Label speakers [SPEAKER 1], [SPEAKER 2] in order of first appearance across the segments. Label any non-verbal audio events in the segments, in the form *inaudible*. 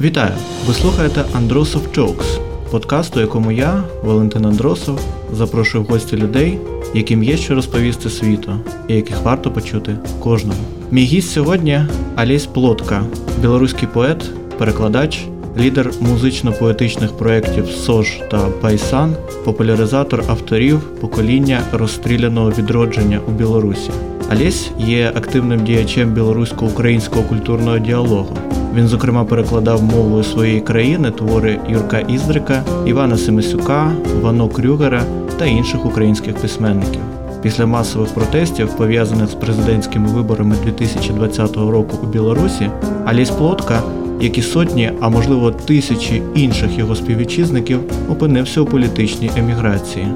[SPEAKER 1] Вітаю! Ви слухаєте Андросов Jokes, подкаст, у якому я, Валентин Андросов, запрошую в гості людей, яким є що розповісти світу, і яких варто почути кожному. Мій гість сьогодні Алісь Плотка, білоруський поет, перекладач, лідер музично-поетичних проєктів СОЖ та Пайсан, популяризатор авторів покоління розстріляного відродження у Білорусі. Алесь є активним діячем білорусько-українського культурного діалогу. Він, зокрема, перекладав мовою своєї країни твори Юрка Іздрика, Івана Семисюка, Вано Крюгера та інших українських письменників. Після масових протестів, пов'язаних з президентськими виборами 2020 року у Білорусі, Аліс Плотка, як і сотні, а можливо тисячі інших його співвітчизників, опинився у політичній еміграції.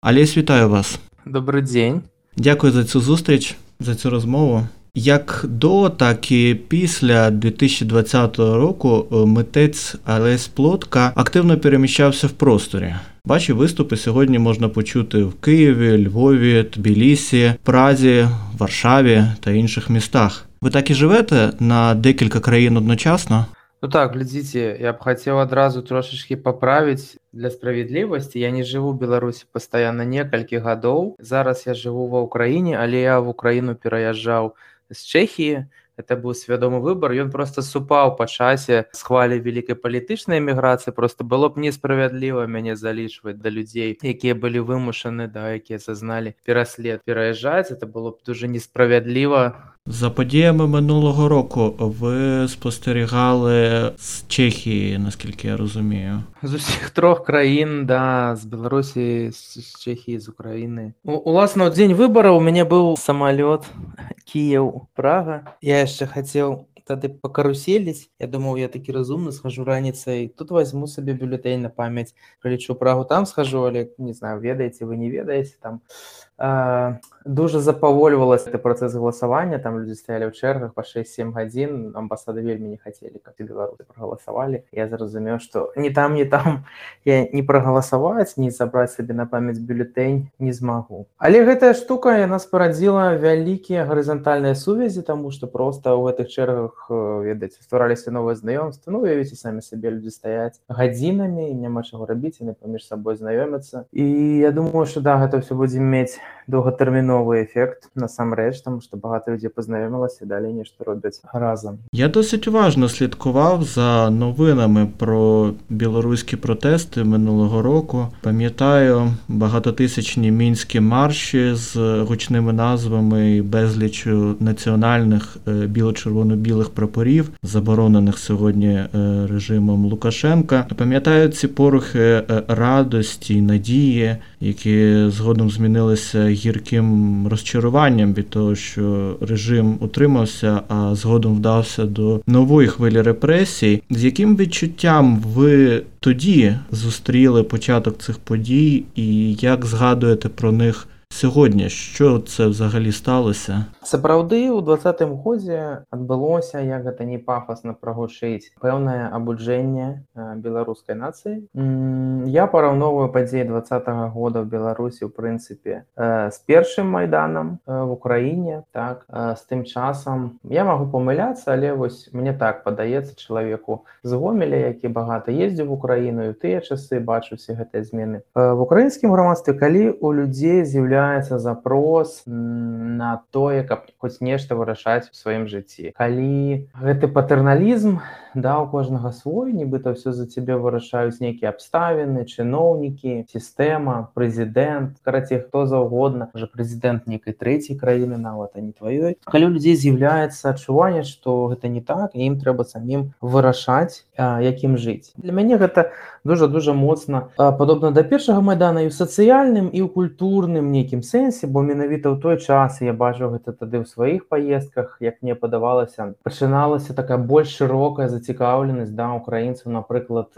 [SPEAKER 1] Аліс, вітаю вас!
[SPEAKER 2] Добрий день.
[SPEAKER 1] Дякую за цю зустріч, за цю розмову. Як до, так і після 2020 року е, митець Алесь Плотка активно переміщався в просторі. Ваші виступи сьогодні можна почути в Києві, Львові, Тбілісі, Празі, Варшаві та інших містах. Ви так і живете на декілька країн одночасно?
[SPEAKER 2] Ну так, глядзіце, я б хацеў адразу трошачкі паправіць для справядлівасці. Я не жыву ў Беларусі пастаянна некалькі гадоў. Зараз я жыву ва ўкраіне, але я в Украіну пераязджаў З Чэхіі. Это быў свядомы выбар. Ён проста супаў па часе з хвалі вялікай палітычнай эміграцыі. Просто было б несправядліва мяне залічваць да людзей, якія былі вымушаны, да, якія зазналі пераслед пераязджаць. Это было б дужа несправядліва
[SPEAKER 1] За подіями минулого року ви спостерігали з Чехії, наскільки я розумію.
[SPEAKER 2] З усіх трох краін, да, з Білорусі, з Чехії, з України. У, уласна, у дзень выбараў у мяне быў самалёт Кіеў, Прага. Я яшчэ хацеў тады пакаруселіць. Я думаў, я такі разумны, схожу раніцай. Тут возьму сабе бюлетень на памяць. Прылечу Прагу, там схожу, але не знаю, ведаеце, вы не ведаеце там. А, дуже запавольвалася ты працэс галасавання там людзі стаялі ў чэргах па 6-7 гадзін амбасады вельмі не хацелі каб беларусы прагаласавалі я зразумеў што не там не там я не прагаласаваць не забраць сабе на памяць бюлетень не змагу але гэтая штука яна спарадзіла вялікія гарызантальныя сувязі таму што проста ў гэтых чэргах ведаеце ствараліся новыя знаёмствы ну уявіце самі сабе людзі стаяць гадзінамі няма чаго рабіць яны паміж сабой знаёмяцца і я думаю што да гэта ўсё будзе мець доўгатэрміновы эфект насамрэч таму што багата людзей пазнаёмілася далей нешта робяць разам
[SPEAKER 1] я досить уважно слідкував за новинами про білоруські протести минулого року пам'ятаю багатотисячні мінські марші з гучними назвами і безлічю національних біло-червоно-білих прапорів заборонених сьогодні режимом Лукашенка пам'ятаю ці порухи радості надії які згодом змінилися гірким розчаруванням від того, що режим утримався, а згодом вдався до нової хвилі репресій. З яким відчуттям ви тоді зустріли початок цих подій, і як згадуєте про них? Сьогодні що це взагалі сталося?
[SPEAKER 2] Сапраўды у двадцатым годзе адбылося як гэта не пафасна прагушыць пэўнае абуджэнне беларускай нацыі. Я параўноўваю падзеі двадцатого года ў Беларусі ў прынцыпе з першым майданам в Украіне так з тым часам я магу памыляцца, але вось мне так падаецца чалавеку з гомеля, які багата ездзіў в Украіну і тыя часы бачу усе гэтыя змены. В украінскім грамадстве калі у людзей з'яўляецца з'яўляецца запрос на тое каб хоць нешта вырашаць у сваім жыцці калі гэты патэрналізм да у кожнага свой нібыта ўсё за цябе вырашаюць нейкія абставіны чыноўнікі сістэма прэзідэнт карацей хто заўгодна уже прэзідэнт нейкай трэцяй краіны нават а не тваёй. Калі у людзей з'яўляецца адчуванне што гэта не так ім трэба самім вырашаць якім жыць. Для мяне гэта дужа дужа моцна падобна да першага майдана і ў сацыяльным і ў культурным нейкім сэнсе бо менавіта ў той час я бачу гэта тады ў сваіх паездках як мне падавалася пачыналася такая больш шырокая зацікаўленасць да украінцаў напрыклад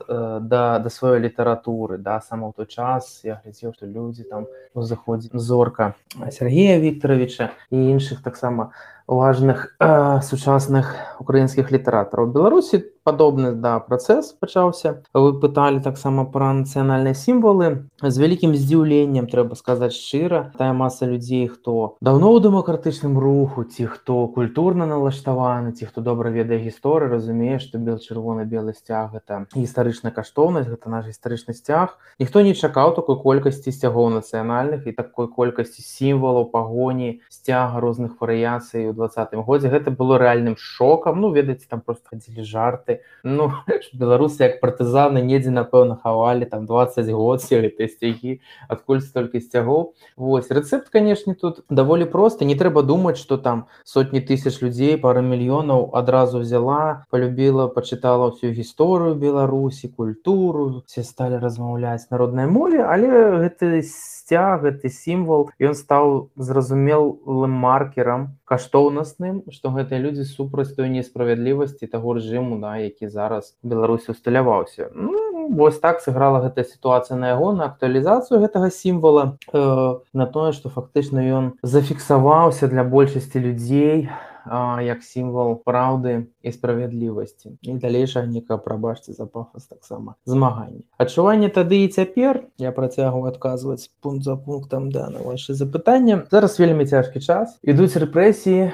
[SPEAKER 2] да да сваёй літаратуры да сама ў той час я глядзеў што людзі там узыходзі зорка Сергея Вікторовича і іншых таксама важных э, сучасных украінскіх літаратараў беларусі падобны да працэс пачаўся вы пыталі таксама пра нацыянальныя сімвалы з вялікім здзіўленнем трэба сказаць шчыра тая маса людзей хто даўно ў дэмакратычным руху ці хто культурна налаштаваны ці хто добра ведае гісторыю разумее што бел чырвона-белы сцяг гэта гістарычная каштоўнасць гэта наш гістарычны сцяг ніхто не чакаў такой колькасці сцягоў нацыянальных і такой колькасці сімвалаў пагоні сцяга розных варыяцый у двадцатым годзе гэта было рэальным шокам ну ведаеце там просто хадзілі жарты. Ну *laughs* беларусы як партызаны недзе напэўна хавалі там 20 год гэтай сцягі адкуль столькі сцягоў Вось рэцэпт канешне тут даволі проста не трэба думаць что там сотні тысяч людзей пара мільёнаў адразу взяла полюбіла пачытала ўсю гісторыю беларусі культуру. Все сталі размаўляць народнай мове але гэты сцяг гэты сімвал ён стаў зразумелым маркерам каштоўнасным што гэтыя людзі супраць той несправядлівасці таго рэжыму да які зараз беларусі усталяваўся. Ну, вось так сыграла гэтая сітуацыя на яго на актуалізацыю гэтага сімвала э, на тое што фактычна ён зафіксаваўся для большасці людзей як сімвал праўды і справядлівасці. І далейшага нека прабачце за пафас таксама. Змаганне. Адчуванне тады і цяпер я працягваю адказваць пункт за пунктам да на ваше запытанне зараз вельмі цяжкі час. Ідуць рэпрэсіі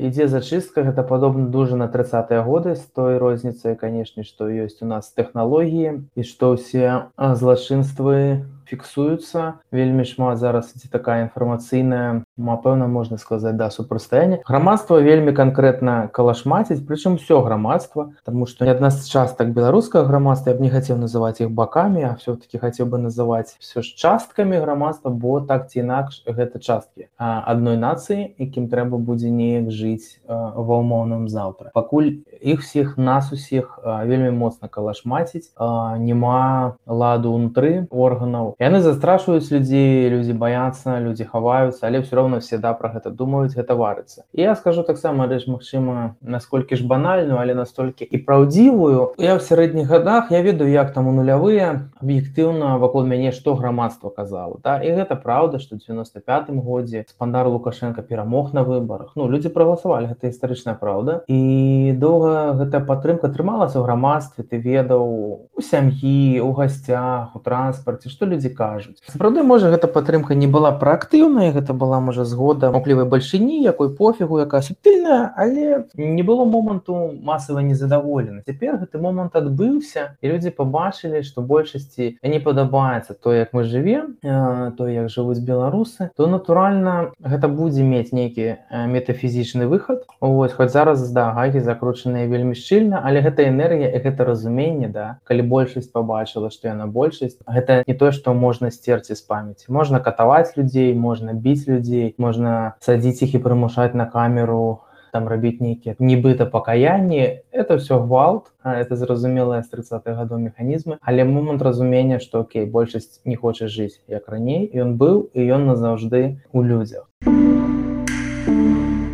[SPEAKER 2] ідзе зачыстка. Гэта падобна дужа на тридцатые годы з той розніцай канешне што ёсць у нас тэхналогіі і што ўсе злачынствы фіксуюцца. Вельмі шмат зараз ці такая інфармацыйная напэўна можна сказаць да супрацьстаяння грамадства вельмі канкрэтна калашмаціць прычым все грамадства тому что не адна з частак беларускага грамадства я б не хацеў называць іх бакамі а все-таки хацеў бы называць все ж часткамі грамадства бо так ці інакш гэта часткі адной нацыі якім трэба будзе неяк жыць ва ўмоўным заўтра. Пакуль іх всіх нас усіх вельмі моцна калашмаціць няма ладу унутры органаў. Яны застрашваюць людзей людзі баяцца людзі хаваюцца але все роўно всегда про гэта думаюць гэта варыцца. Я скажу таксама рэч Мачыма насколькі ж банальную але настолькі і праўдзівую. Я ў сярэдніх годах я ведаю як там у нулявыя аб'ектыўна вакол мяне што грамадства казала да. І гэта праўда што 95 годзе спандар лукашенко перамог на выбарах. Ну людзі прагаласавалі гэта гістарычная праўда. І доўга гэтая падтрымка атрымалася ў грамадстве ты ведаў у сям'і у гасцях у транспарце што людзі кажуць. Сапраўды можа гэта падтрымка не была праактыўная гэта была можа згода моклівай бальшыні якой пофігу якая субтыльная але не было моманту масава незадаволена цяпер гэты момант адбыўся і людзі побачылі што большасці не падабаецца то як мы жывем то як жывуць беларусы то натуральна гэта будзе мець нейкі метафізічны выхад. Ось хоць зараз да гагі закручаныя вельмі шчыльна але гэта энергія і гэта разуменне да. Калі большасць побачыла што яна большасць гэта не тое што можна сцерці з памяці. Можна катаваць людзей можна біць людзей можна садзіць іх і прымушаць на камеру там рабіць нейкія нібыта пакаянні это все гвалт это зразумелая з 30 гадоў механізмы але момант разумення што Окей большасць не хоча жыць як раней ён быў і ён назаўжды у людзях.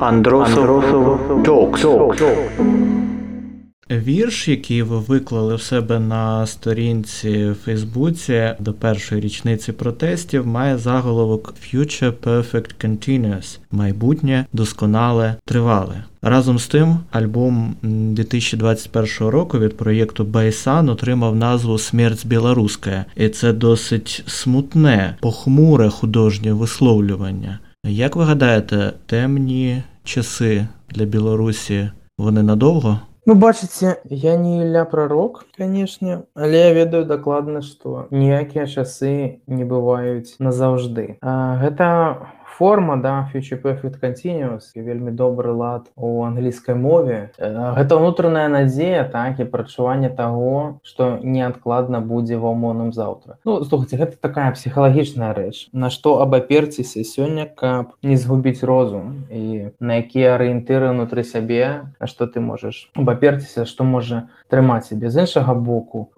[SPEAKER 1] Андросов Вірш, який ви виклали в себе на сторінці в Фейсбуці до першої річниці протестів, має заголовок Future Perfect Continuous майбутнє досконале тривале. Разом з тим, альбом 2021 року від проєкту Байсан отримав назву Смерть білоруська, і це досить смутне, похмуре художнє висловлювання. Як ви гадаєте, темні часи для Білорусі вони надовго?
[SPEAKER 2] Ну бачыце я не ля прарок канешне але я ведаю дакладна што ніякія часы не бываюць назаўжды а, гэта форма да future perfect continuous вельмі добры лад у англійскай мове. Гэта ўнутраная надзея так і прачуванне таго што неадкладна будзе ва ўмоўным заўтра. Ну слухайте гэта такая псіхалагічная рэч. На што абаперціся сёння каб не згубіць розум і на якія арыентыры унутры сябе а што ты можаш абаперціся што можа трымаць сябе з іншага боку.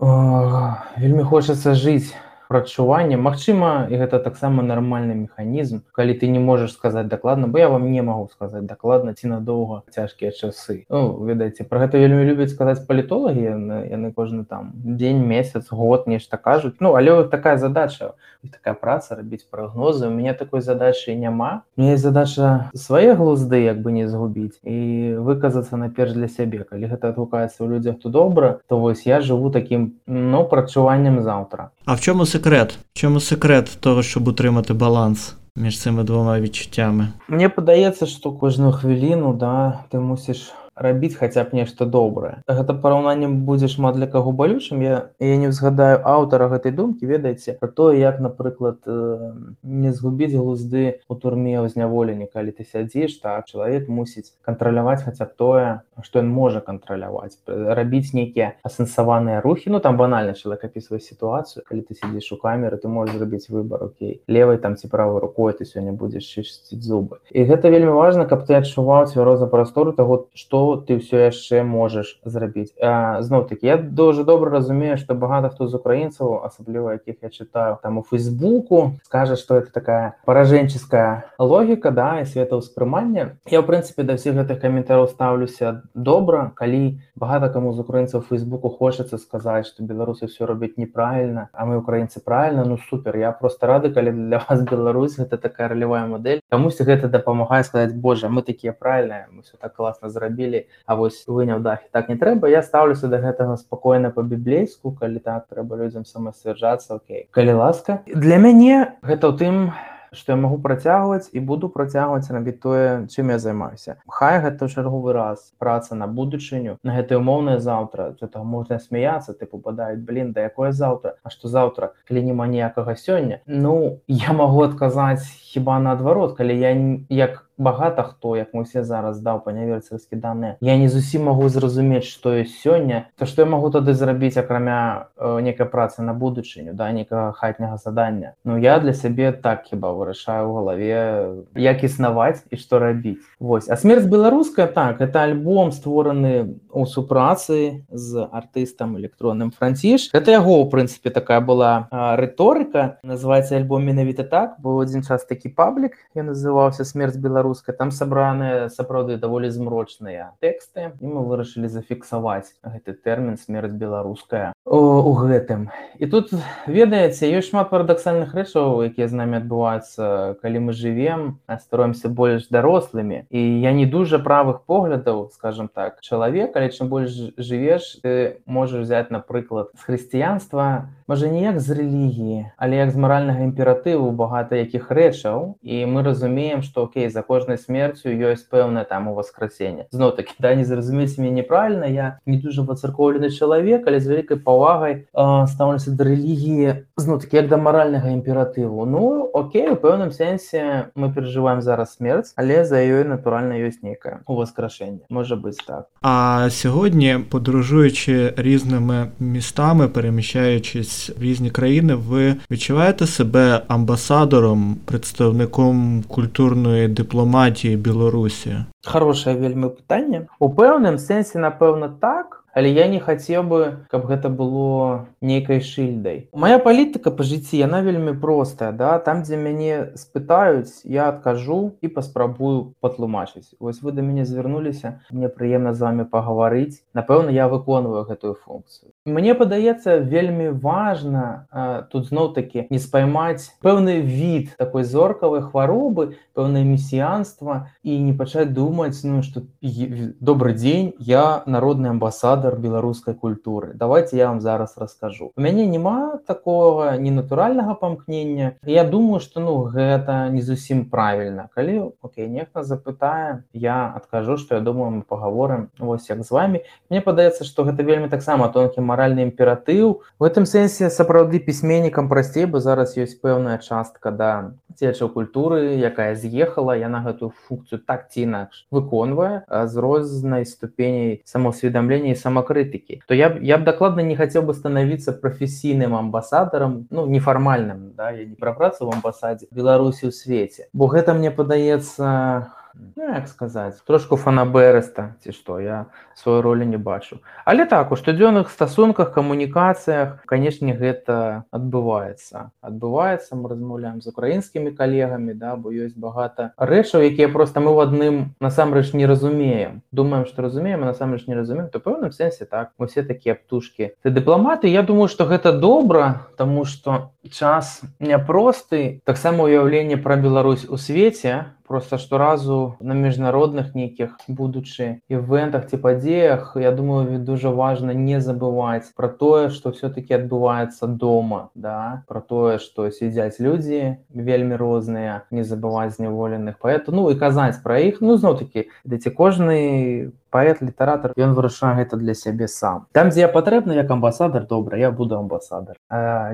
[SPEAKER 2] Вельмі хочацца жыць прачування Мачыма і гэта таксама нармальны механізм калі ты не можаш сказаць дакладна бо я вам не магу сказаць дакладна ці надоўга цяжкія часы. Ну, ведаеце про гэта вельмі любяць сказаць палітолагі яны кожны там дзень месяц год нешта кажуць. Ну але такая задача такая праца рабіць прагнозы. У мяне такой задачы няма. Мне задача свае глузды як бы не згубіць і выказацца наперш для сябе. Калі гэта адгукаецца ў людзях то добра. То вось я жыву таким ну прачуваннем заўтра
[SPEAKER 1] А в чому секрет? В чому секрет того, щоб утримати баланс між цими двома відчуттями?
[SPEAKER 2] Мне падаецца, што кожную хвіліну да ты мусіш рабіць хаця б нешта добрае. Гэта параўнаннем будзе шмат для каго балючым. Я я не ўзгадаю аўтара гэтай думкі ведаеце про тое як напрыклад э, не згубіць глузды у турме ў зняволенні калі ты сядзіш так чалавек мусіць кантраляваць хаця б тое што ён можа кантраляваць рабіць нейкія асэнсаваныя рухі. Ну там банальна чалавек апісвае сітуацыю калі ты сидзіш у камеры ты можаш зрабіць выбор Окей левой там ці правой рукой ты сёння будзеш чысціць зубы. І гэта вельмі важна каб ты адчуваў цвяроза прастору таго што ты ўсё яшчэ можаш зрабіць. Зноў таки я дуже добра разумею что багата хто з украінцаў асабліва якіх я чытаю там у фейсбуку скажа что это такая паражэнческая логіка да і светаўспрымання я в прынцыпе да всіх гэтых каментараў ставлюся добра калі багата каму з украінцаў фейсбуку хочацца сказаць что беларусы все робяць неправільна а мы украінцы правильно ну супер я просто рады калі для вас Беларусь гэта такая ролевая модель камусь гэта дапамагае сказаць Боже мы такія правильныя мы все так класна зрабілі зрабілі А вось выняў дахі так не трэба я стаўлюся да гэтага спакойна па-біблейску калі так трэба людзям самасцвярджацца Окей. Калі ласка. Для мяне гэта ў тым што я магу працягваць і буду працягваць рабіць тое чым я займаюся. Хай гэта чарговы раз праца на будучыню на гэтай умоўнае заўтра этого можна смяяться тыпу падаюць блин да якое заўтра? А што заўтра? Калі няма ніякага сёння? Ну я магу адказаць хіба наадварот калі я як багата хто як мы все зараз даў па няверцарскі даныя я не зусім магу зразумець што ёсць сёння то што я магу тады зрабіць акрамя э, некай працы на будучыню да некага хатняга задання. Ну я для сябе так хіба вырашаю ў галаве як існаваць і што рабіць Вось а смерць беларуская так это альбом створаны у супрацы з артыстам электронным франціш это яго ў прынцыпе такая была рыторыка называется альбом менавіта так бо адзін час такі паблік я называўся смерць беларус беларускай там сабраныя сапраўды даволі змрочныя тэксты і мы вырашылі зафіксаваць гэты тэрмін смерць беларуская у гэтым. І тут ведаеце ёсць шмат парадаксальных рэчаў якія з намі адбываюцца калі мы жывем староемся больш дарослымі. І я не дужа правых поглядаў скажем так чалавек але чым больш жывеш ты можаш взять напрыклад з хрысціянства можа ніяк з рэлігіі але як з маральнага імператыву багата якіх рэчаў і мы разумеем што Окей за кожнай смерцю ёсць пэўнае там у васкрасенне. Зноў таки да не зразумець мяне неправільна я не дужа пацыркоўлены чалавек але з вялікай павагай стаўлюся да рэлігіі зноў таки як да маральнага імператыву. Ну Окей у пэўным сэнсе мы перажываем зараз смерць але за ёй натуральна ёсць нейкае у васкрашэнне можа быць так.
[SPEAKER 1] А сьогодні подорожуючи різними містами переміщаючись в різні країни. Ви відчуваєте себе амбасадором представником культурної дипломатії дыпламатіі беларусі
[SPEAKER 2] хорошее вельмі пытанне у пэўным сэнсе напэўна так але я не хацеў бы каб гэта было нейкай шыльдай. Моя палітыка па жыцці яна вельмі простая да? Там дзе мяне спытаюць я адкажу і паспрабую патлумачыць. Вось вы да мяне звярнуліся мне прыемна з вами пагаварыць. Напэўна я выконваю гэтую функцыю. Мне падаецца вельмі важна тут зноў таки не спаймаць пэўны від такой зоркавай хваробы пэўнае месіянства і не пачаць думаць ну что добрый дзень я народны амбасада амбасадар беларускай культуры. Давайте я вам зараз расскажу у мяне няма такого ненатуральнага памкнення. Я думаю что ну гэта не зусім правильно калі Окей нехта запытае я адкажу что я думаю мы поговорым Вось як з вами мне падаецца что гэта вельмі таксама тонкі маральны імператыў. В этом сэнсе сапраўды пісьменнікам прасцей бы зараз ёсць пэўная частка да цечаў культуры якая з'ехала я на гэтую функцыю так ці інакш выконвае з рознай ступеней самаўсведамлення і самакрытыкі то я я б дакладна не хацеў бы станавіцца прафесійным амбасадарам ну нефармальным да я не пра працу в амбасадзе беларусі ў свеце бо гэта мне падаецца ну, як сказаць трошку фанаберыста ці што я сваю ролю не бачу. Але так у штодзённых стасунках камунікацыях канешне гэта адбываецца. Адбываецца мы размаўляем з украінскімі калегамі да бо ёсць багата рэчаў якія просто мы ў адным насамрэч не разумеем. Думаем што разумеем насамрэч не разумеем то пэўным сэнсе так мы все такія птушки ты дыпламаты Я думаю что гэта добра тому что час няпросты. Таксама уяўленне пра Беларусь у свеце просто шторазу на міжнародных нейкіх будучы івентах ці падзеях я думаю дуже важно не забываць про тое что все-таки адбываецца дома да? Про тое что сядзяць людзі вельмі розныя не забываць зняволеных поэту ну і казаць про іх. Ну зноў таки ці кожны паэт літаратор ён вырашае гэта для сябе сам там дзе я патрэбна як амбасадар добра я буду амбасадар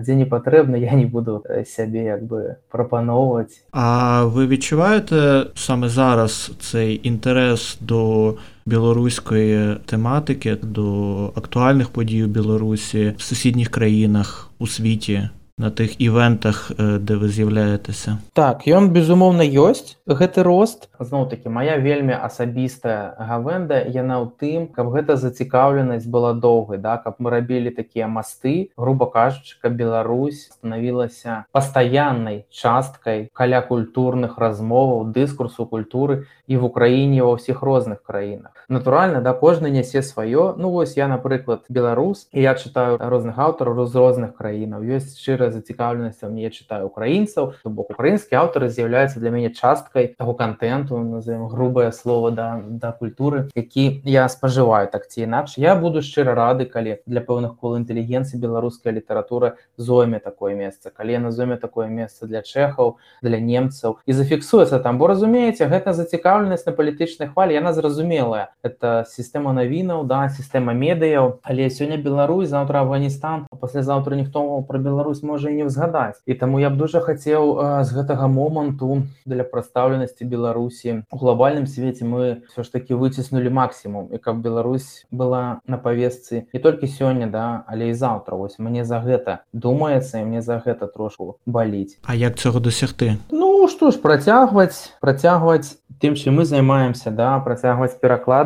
[SPEAKER 2] дзе не патрэбна я не буду сябе як бы прапаноўваць
[SPEAKER 1] А вы відчуваєте саме зараз цей інтерес до білоруської тематики, до актуальних подій у Білорусі в сусідніх країнах у світі? На тых івентах дзе вы з'яўляетеся?
[SPEAKER 2] Так ён безумоўна ёсць гэты рост. Зноў таки моя вельмі асабістая гавенда яна ў тым каб гэта зацікаўленасць была доўгай да каб мы рабілі такія масты грубо кажучы каб Беларусь станавілася пастаяннай часткай каля культурных размоваў дыскурсу культуры і в Украіне ва ўсіх розных краінах натуральна да кожны нясе сваё. Ну вось я напрыклад беларус і я чытаю розных аўтараў з розных краінаў. Ёсць шчыра зацікаўленасць мне чытаю украінцаў то бок украінскі аўтары з'яўляецца для мяне часткай таго контенту назовем грубае слово да да культуры які я спажываю так ці інакш. Я буду шчыра рады калі для пэўных кол інтэлігенцыі беларуская літаратура зойме такое месца калі назоме такое месца для чэхаў для немцаў і зафіксуецца там. Бо разумееце гэта зацікаўленасць на палітычнай хвалі яна зразумелая это сістэма навінаў да сістэма медыяў але сёння Беларусь заўтра Афганістан паслязаўтра ніхто пра Беларусь можа і не ўзгадаць і таму я б дужа хацеў з гэтага моманту для прадстаўленасці беларусі у глобальным свеце мы все ж таки выціснули максімум і каб Беларусь была на павесцы не толькі сёння да але і заўтра вось мне за гэта думаецца і мне за гэта трошку баліць.
[SPEAKER 1] А як цього досягты
[SPEAKER 2] Ну што ж працягваць працягваць тым чым мы займаемся да працягваць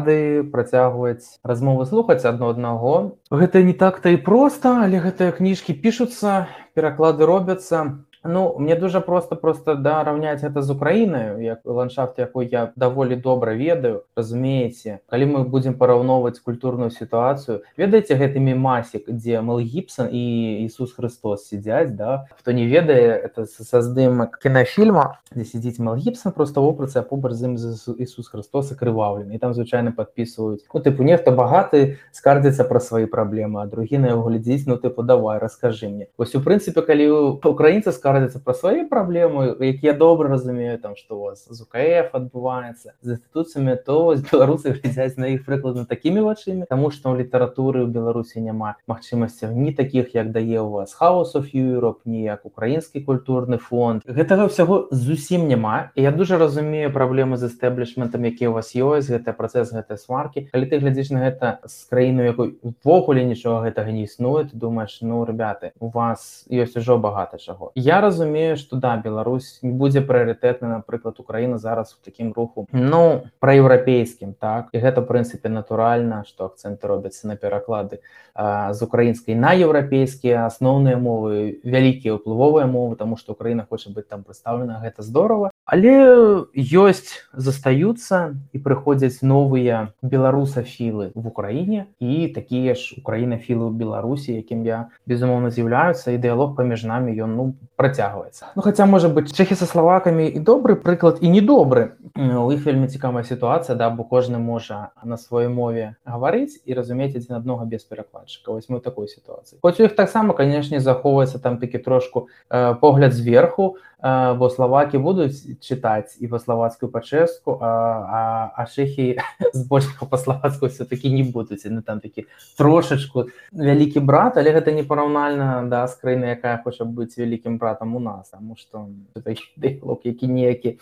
[SPEAKER 2] пераклады працягваць размовы слухаць адно аднаго. Гэта не так-то і проста але гэтыя кніжкі пішуцца пераклады робяцца Ну мне дуже просто просто да раўняць гэта з Украінаю як ландшафт якой я даволі добра ведаю разумееце калі мы будзем параўноўваць культурную сітуацыю ведаеце гэтымі масік дзе мэл гіпсон і Ісус Христос сядзяць да? Хто не ведае это са здымак кінафільма дзе сядзіць мэл гіпсон просто вопрацы побач з ім Ісус Христос крываўлены і там звычайна подписываюць ну тыпу нехта багаты скардзіцца пра свае праблемы а другі на яго глядзіць ну тыпу давай раскажы мне вось у прынцыпе калі украінцы скажу скардзяцца пра свае праблемы якія добра разумею там што у вас з УКФ адбываецца з інстытуцыямі то беларусы глядзяць *laughs* на іх прыкладна такімі вачымі Таму што ў літаратуры ў беларусі няма магчымасцяў ні такіх як дае у вас хаос of Europe ніяк украінскі культурны фонд. Гэтага ўсяго зусім няма. І я дуже разумею праблемы з эстэблішментам які у вас ёсць гэта працэс гэтай сваркі. Калі ты глядзіш на гэта з краіну якой увогуле нічога гэтага не існуе ты думаешь ну ребята у вас ёсць ужо багата чаго я разумею что да Беларусь не будзе прыярытэтна напрыклад Украіна зараз у такім руху ну праеўрапейскім так? І гэта прынцыпе натуральна что акцэнты робяцца на пераклады з украінскай на еўрапейскія асноўныя мовы вялікія ўплывовыя мовы тому что Украіна хоча быць там прадстаўлена гэта здорово але ёсць застаюцца і прыходзяць новыя беларусафілы в Украіне і такія ж украінафілы ў Беларусі якім я безумоўна з'яўляюцца і дыялог паміж намі ён ну працягваецца. Ну хаця можа быть чэхі са славакамі і добры прыклад і недобры. У іх вельмі цікавая сітуацыя да бо кожны можа на сваёй мове гаварыць і разумець адзін аднога без перакладчыка. Вось мы такой сітуацыі. Хоць у іх таксама канешне захоўваецца там такі трошку э, погляд зверху бо славакі будуць чытаць і па-славацкую па-чэшску а, а, а шэхі *laughs* збольшага па-славацку все-таки не будуць. На там такі трошачку вялікі брат але гэта не параўнальна да з краіны якая хоча быць вялікім братам у нас таму што *laughs* дыялог які неякі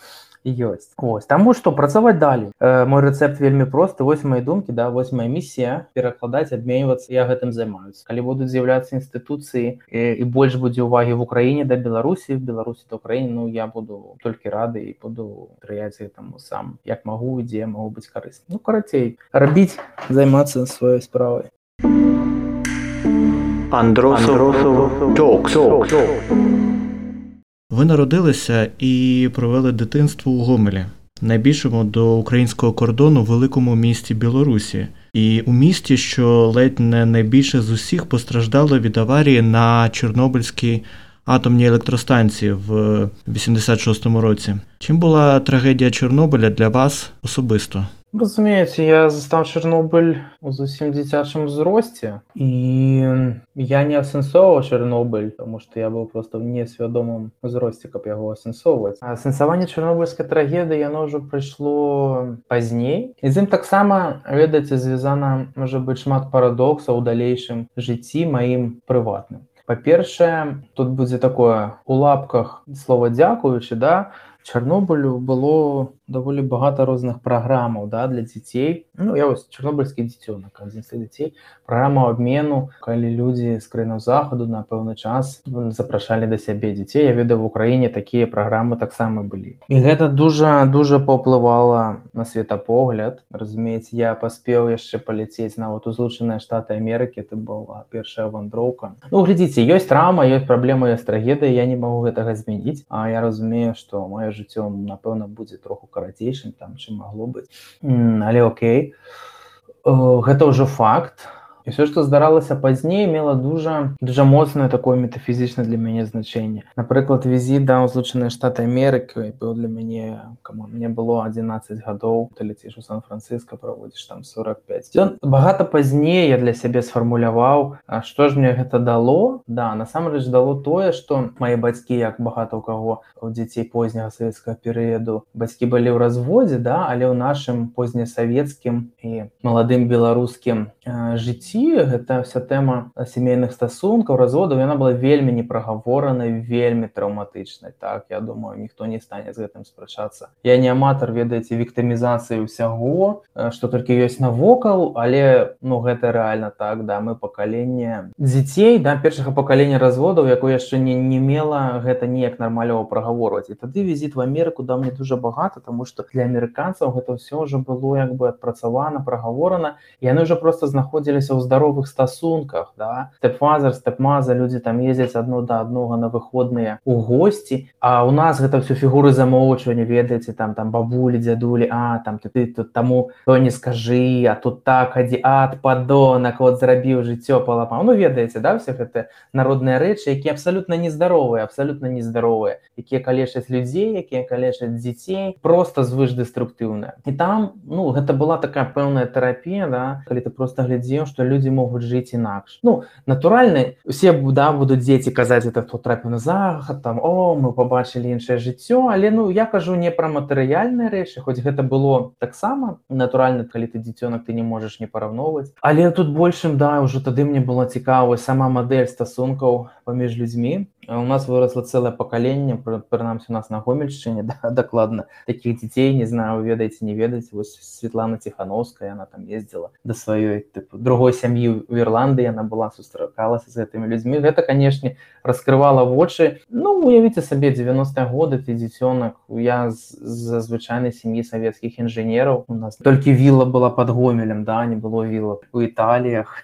[SPEAKER 2] ёсць ось таму што працаваць далей э, мой рэцэпт вельмі просты вось мои думкі да вось моя місія перакладаць абменьвацца я гэтым займаюся калі будуць з'яўляцца інстытуцыі і, і больш будзе увагі в Україніне да беларусі в беларусі да Украіне Ну я буду толькі рады і буду трыяць гэтаму сам. Як магу ідзе могу быць карысны ну карацей рабіць займацца сваёй справай
[SPEAKER 1] Андросов. Токс. Ви народилися і провели дитинство у Гомелі, найбільшому до українського кордону великому місті Білорусі, і у місті, що ледь не найбільше з усіх постраждало від аварії на Чорнобильській атомній електростанції в 86-му році. Чим була трагедія Чорнобиля для вас особисто?
[SPEAKER 2] Разумееце, я застаў Чарнобыль у зусім дзіцячым узросце і я не асэнсоўваў Чарнобыль, таму што я быў проста ў несвядомым узросце, каб яго асэнсоўваць. Асэнсаванне чарнобыльскай трагедыі яно ўжо прыйшло пазней. І з ім таксама ведаеце звязана можа быць шмат парадоксаў у далейшым жыцці маім прыватным. Па-першае, тут будзе такое у лапках слова дзякуючы да, Чарнобылю было даволі багата розных праграмаў да для дзяцей ну я вось чарнобыльскі дзіцёнак адзін з дзяцей праграма абмену калі людзі з краінаў захаду на пэўны час запрашалі да сябе дзяцей я ведаю в Украіне такія праграмы таксама былі і гэта дужа дужа паўплывала на светапогляд разумееце я паспеў яшчэ паляцець нават у злучаныя штаты Амерыкі это была першая вандроўка ну глядзіце ёсць трама ёсць праблема ёсць трагедыя я не магу гэтага змяніць А я разумею што маё жыццё напэўна будзе троху карацейшым там чым магло быць. Але Окей. Гэта ўжо факт і все что здаралася пазней мела дужа дужа моцнае такое метафізічна для мяне значэнне напрыклад візіт да злучаныя штаты Амерыкі быў для мяне кому мне было 11 гадоў ты ляціш у сан-франциско праводзіш там 45 ён багата пазней я для сябе сфармуляваў што ж мне гэта дало? Да насамрэч дало тое что мои бацькі як багата у каго у дзяцей позняга савецкага перыяду бацькі былі ў разводзе да але ў нашым познесавецкім і маладым беларускім жыцці жыцці гэта вся тэма сямейных стасункаў разводаў яна была вельмі непрагаворанай вельмі траўматычнай так я думаю ніхто не стане з гэтым спрачацца я не аматар ведаеце віктымізацыі ўсяго што толькі ёсць навокал але ну гэта рэальна так да. Мы пакаленне дзяцей да першага пакалення разводаў якое яшчэ не не мела гэта неяк нармалёва прагаворваць і тады візіт в Амерыку да мне дужа багата тому что для амерыканцаў гэта ўсё ўжо было як бы адпрацавана прагаворана яны ўжо просто знаходзіліся ў здаровых стасунках да. Степфазер степмаза люди там ездзяць адно да аднога на выходныя у госці а у нас гэта все фігуры замоўчвання ведаеце там там бабулі дзядулі а там ты ты тут таму то не скажы а тут так адзі ад падонак вот зрабіў жыццё палапа ну ведаеце да все гэта народныя рэчы якія абсалютна нездаровыя абсалютна нездаровыя якія калечаць людзей якія калечаць дзяцей просто звышдэструктыўная і там ну гэта была такая пэўная тэрапія да. Калі ты просто глядзеў что люди могуць жыць інакш ну натуральна усе да будуць дзеці казаць это хто трапіў на захад там о мы побачылі іншае жыццё але ну я кажу не пра матэрыяльныя рэчы хоць гэта было таксама натуральна калі ты дзіцёнак ты не можаш не параўноўваць але тут большым да ўжо тады мне было цікава сама мадэль стасункаў паміж людзьмі у нас выросла цэлае пакаленне прынамсі у нас на гомельшчыне *laughs* да, дакладна такіх дзяцей не знаю ведаеце не ведаць вось Светлана ціхановская она там ездзіла да сваёй тыпу другой сям'і в Ірландыі яна была сустракалася з гэтымі людзьмі гэта канешне раскрывала вочы ну уявіце сабе 90 годы ты дзіцёнак я з звычайнай сям'і савецкіх інжынераў у нас толькі вілла была под гомелем да не было вілла у італіях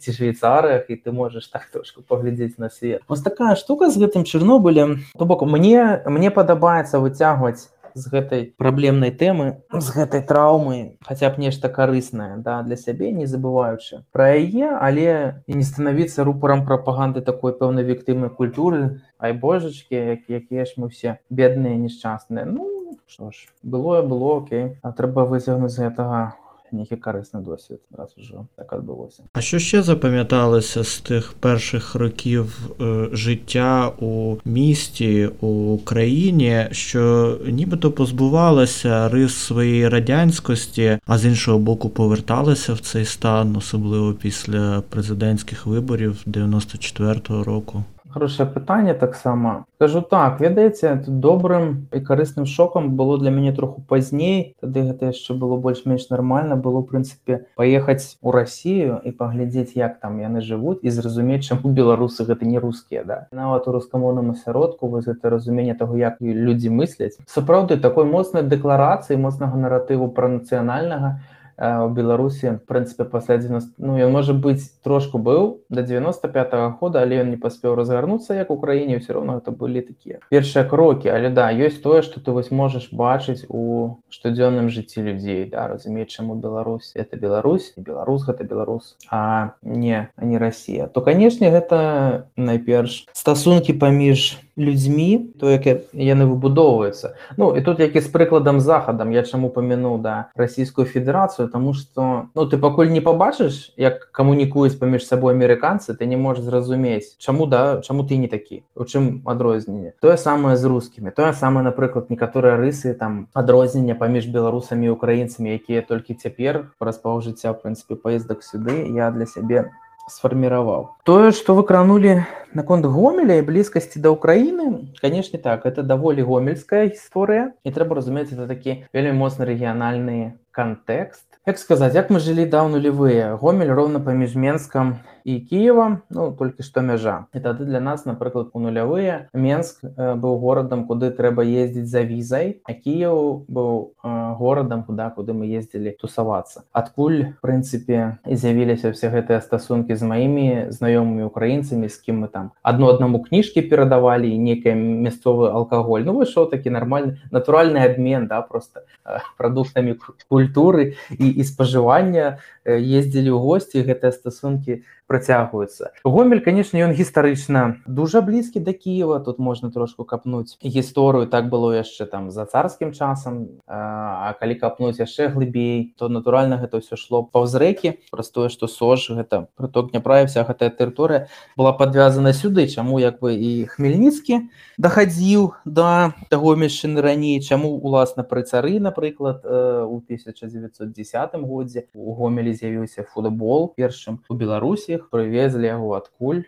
[SPEAKER 2] ці *laughs* швейцарыях і ты можаш так *laughs* трошку паглядзець на свет. Вось такая штука штука з гэтым чырнобылем то бок мне мне падабаецца выцягваць з гэтай праблемнай тэмы з гэтай траўмы хаця б нешта карыснае да для сябе не забываючы пра яе але і не станавіцца рупарам прапаганды такой пэўнай віктымнай культуры. Ай божачкі як, якія ж мы все бедныя несчасныя ну што ж было было Окей. А трэба выцягнуць з гэтага нейкі карысны досвід раз ужо так адбылося
[SPEAKER 1] А що ще запам'яталося з тих перших років е, життя у місті у країні, що нібито позбувалося рис своєї радянськості, а з іншого боку поверталися в цей стан, особливо після президентських виборів 94-го року?
[SPEAKER 2] Хорошае пытанне таксама кажу так ведаеце добрым і карысным шокам было для мяне троху пазней тады гэта яшчэ было больш-менш нармальна было прынцыпе паехаць у Расію і паглядзець як там яны жывуць і зразумець чаму беларусы гэта не рускія да нават у рускамоўным асяродку вось гэта разуменне таго як людзі мысляць сапраўды такой моцнай дэкларацыі моцнага наратыву пра нацыянальнага у беларусі прынцыпе пасля 90 ну ён можа быць трошку быў до 95 -го года але ён не паспеў разгарнуцца як у краіне все равно это былі такія першыя крокі але да ёсць тое что ты вось можаш бачыць у штодзённым жыцці людзей да разумець чаму Беларусь это Беларусь беларус гэта беларус а не не Россия. То канешне гэта найперш стасункі паміж людзьмі то як яны выбудоўваюцца Ну і тут які з прыкладам захадам я чаму памянуў да расійскую федэрацыю тому что ну ты пакуль не побачыш як камунікуюць паміж сабой амерыканцы ты не можешь зразумець чаму да чаму ты не такі у чым адрозненне. Тое самае з рускімі тое самае напрыклад некаторыя рысы там адрознення паміж беларусамі украінцамі якія толькі цяпер праз паў жыцця в прынцыпе паездак сюды я для сябе сфарміраваў тое что вы кранули наконт гомеля і блізкасці да ўкраіны канешне так это даволі гомельская гісторыя і трэба разумець это такі вельмі моцны рэгіянальны кантэкст як сказаць як мы жылі да нулевыя гомель роўна паміж менскам і Киевом ну толькі што мяжа і тады для нас напрыклад у нулявыя Менск э, быў горадам куды трэба ездзіць за візай а Кіев быў э, горадам куда куды мы ездзілі тусавацца адкуль прынцыпе з'явіліся все гэтыя стасункі з маімі знаёмымі украінцамі з кім мы там адно аднаму кніжкі перадавалі некая мясцовы алкаголь ну выйшоў такі нармальны натуральны абмен да просто э, прадуктамі культуры і, і спажывання ездзілі ў госці гэтыя стасункі працягваюцца. Гомель конечно ён гістарычна дужа блізкі да Киева тут можна трошку капнуць гісторыю так было яшчэ там за царскім часам А калі капнуць яшчэ глыбей то натуральна гэта ўсё шло паўз рэкі. Праз тое што сош гэта прыток няправе вся гэтая тэрыторыя была подвязана сюды чаму як бы і хмельніцкі дахадзіў да таго мяшчыны раней чаму уласна пры цары напрыклад у 1910 годзе у гомелі з'явіўся футбол першым у беларусі іх прывезлі яго адкуль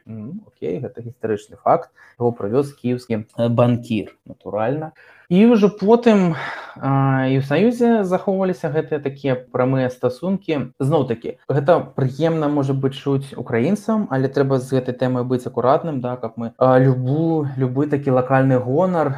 [SPEAKER 2] Окей гэта гістарычны факт. Его прывёз кіеўскі банкір натуральна і ўжо потым а, і ў саюзе захоўваліся гэтыя такія прамыя стасункі зноў такі гэта прыемна можа быць чуць украінцам але трэба з гэтай тэмай быць акуратным да каб мы а, любу любы такі лакальны гонар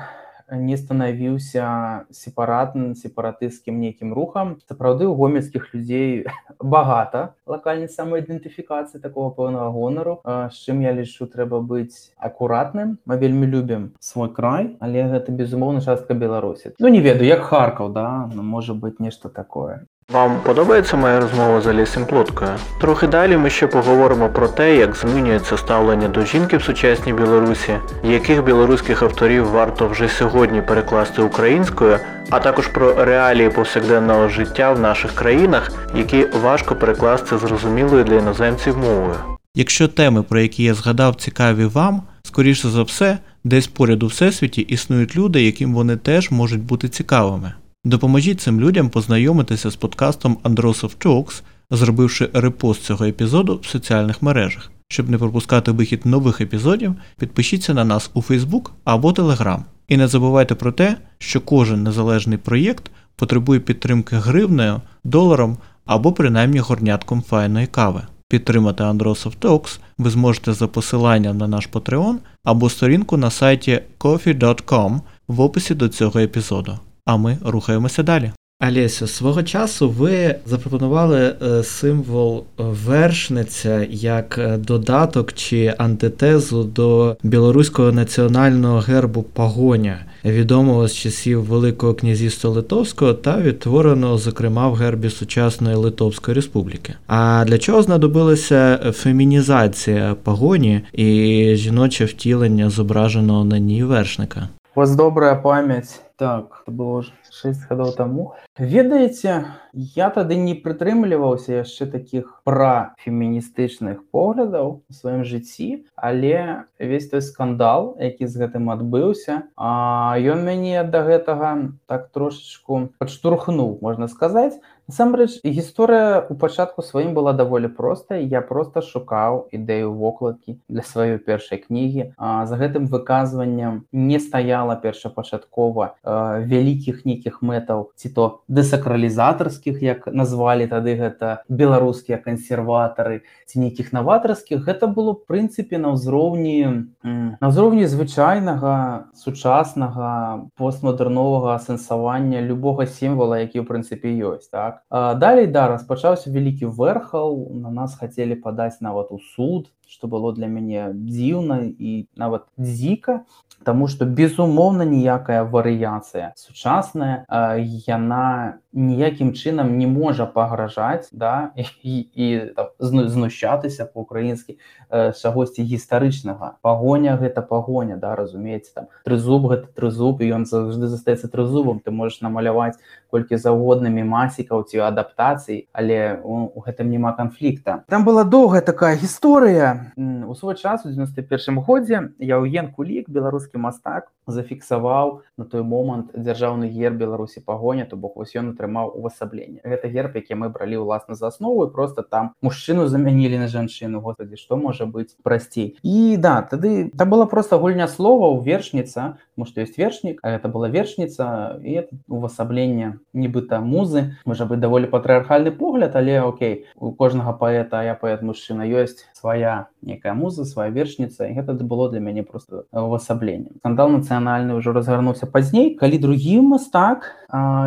[SPEAKER 2] не станавіўся сепаратным сепаратысцкім нейкім рухам сапраўды у гомельскіх людзей *laughs* багата лакальнай самаідэнтыфікацыі такого пэўнага гонару з чым я лічу трэба быць акуратным. Мы вельмі любім свой край але гэта безумоўна частка беларусі. Ну не ведаю як харкаў да ну, можа быть нешта такое
[SPEAKER 1] Вам подобається моя розмова з Алісім Плоткою? Трохи далі ми ще поговоримо про те, як змінюється ставлення до жінки в сучасній Білорусі, яких білоруських авторів варто вже сьогодні перекласти українською, а також про реалії повсякденного життя в наших країнах, які важко перекласти зрозумілою для іноземців мовою. Якщо теми, про які я згадав, цікаві вам, скоріше за все, десь поряд у всесвіті існують люди, яким вони теж можуть бути цікавими. Допоможіть цим людям познайомитися з подкастом Androsov Talks, зробивши репост цього епізоду в соціальних мережах. Щоб не пропускати вихід нових епізодів, підпишіться на нас у Facebook або Telegram. І не забувайте про те, що кожен незалежний проєкт потребує підтримки гривнею, доларом або принаймні горнятком файної кави. Підтримати Androsov Talks ви зможете за посиланням на наш Patreon або сторінку на сайті coffee.com в описі до цього епізоду а ми рухаємося далі. Алєсю, свого часу ви запропонували е, символ вершниця як е, додаток чи антитезу до білоруського національного гербу пагоня, відомого з часів Великого князівства Литовського та відтвореного, зокрема, в гербі сучасної Литовської Республіки. А для чого знадобилася фемінізація пагоні і жіноче втілення зображеного на ній вершника?
[SPEAKER 2] У вас добрая пам'ять. Так было 6 гадоў таму ведаеце я тады не прытрымліваўся яшчэ таких пра феміністычных поглядаў у сваім жыцці але весь той скандал які з гэтым адбыўся ён мяне да гэтага так трошечку падштурхнуў можна сказаць насамрэч гісторыя у пачатку сваім была даволі простая. Я просто шукаў ідэю вокладкі для сваёй першай кнігі за гэтым выказваннем не стаяла першапачаткова вялікіх нейкіх мэтаў ці то дэсакралізатарскіх як назвалі тады гэта беларускія кансерватары ці нейкіх наватарскіх. Гэта было прынцыпе на ўзроўні на ўзроўні звычайнага сучаснага постмадэрновага асэнсавання любога сімвала які ў прынцыпе ёсць так далей да распачаўся вялікі вэрхал на нас хацелі падаць нават у суд што было для мяне дзіўна і нават дзіка Таму што безумоўна ніякая варыяцыя сучасная яна ніякім чынам не можа пагражаць да *laughs* і, і знущатыся по-украінскі чагосьці гістарычнага. Пагоня гэта пагоня да разумееце там трызуб гэта трызуб і ён заўжды застаецца трызубам. Ты можаш намаляваць колькі заўгоднымі масікаў ці адаптацый але у гэтым няма канфлікта. Там была доўгая такая гісторыя у свой час у 91 годзе яўген кулік беларускі мастак зафіксаваў на той момант дзяржаўны гер беларусі пагоня то бок вось ён атрымаў увасабленне гэта герб які мы бралі ўласна за аснову просто там мужчыну замянілі на жанчыну. Господи што можа быць прасцей і да тады там была просто гульня слова ў вершніца мо што ёсць вершнік а это была вершніца і увасабленне нібыта музы. Можа быць даволі патрыархальны погляд але Окей у кожнага паэта я паэт мужчына ёсць свая некая муза свая вершніца гэта было для мяне просто увасабленне скандал нацыянальны ўжо разгарнуўся пазней калі другі мастак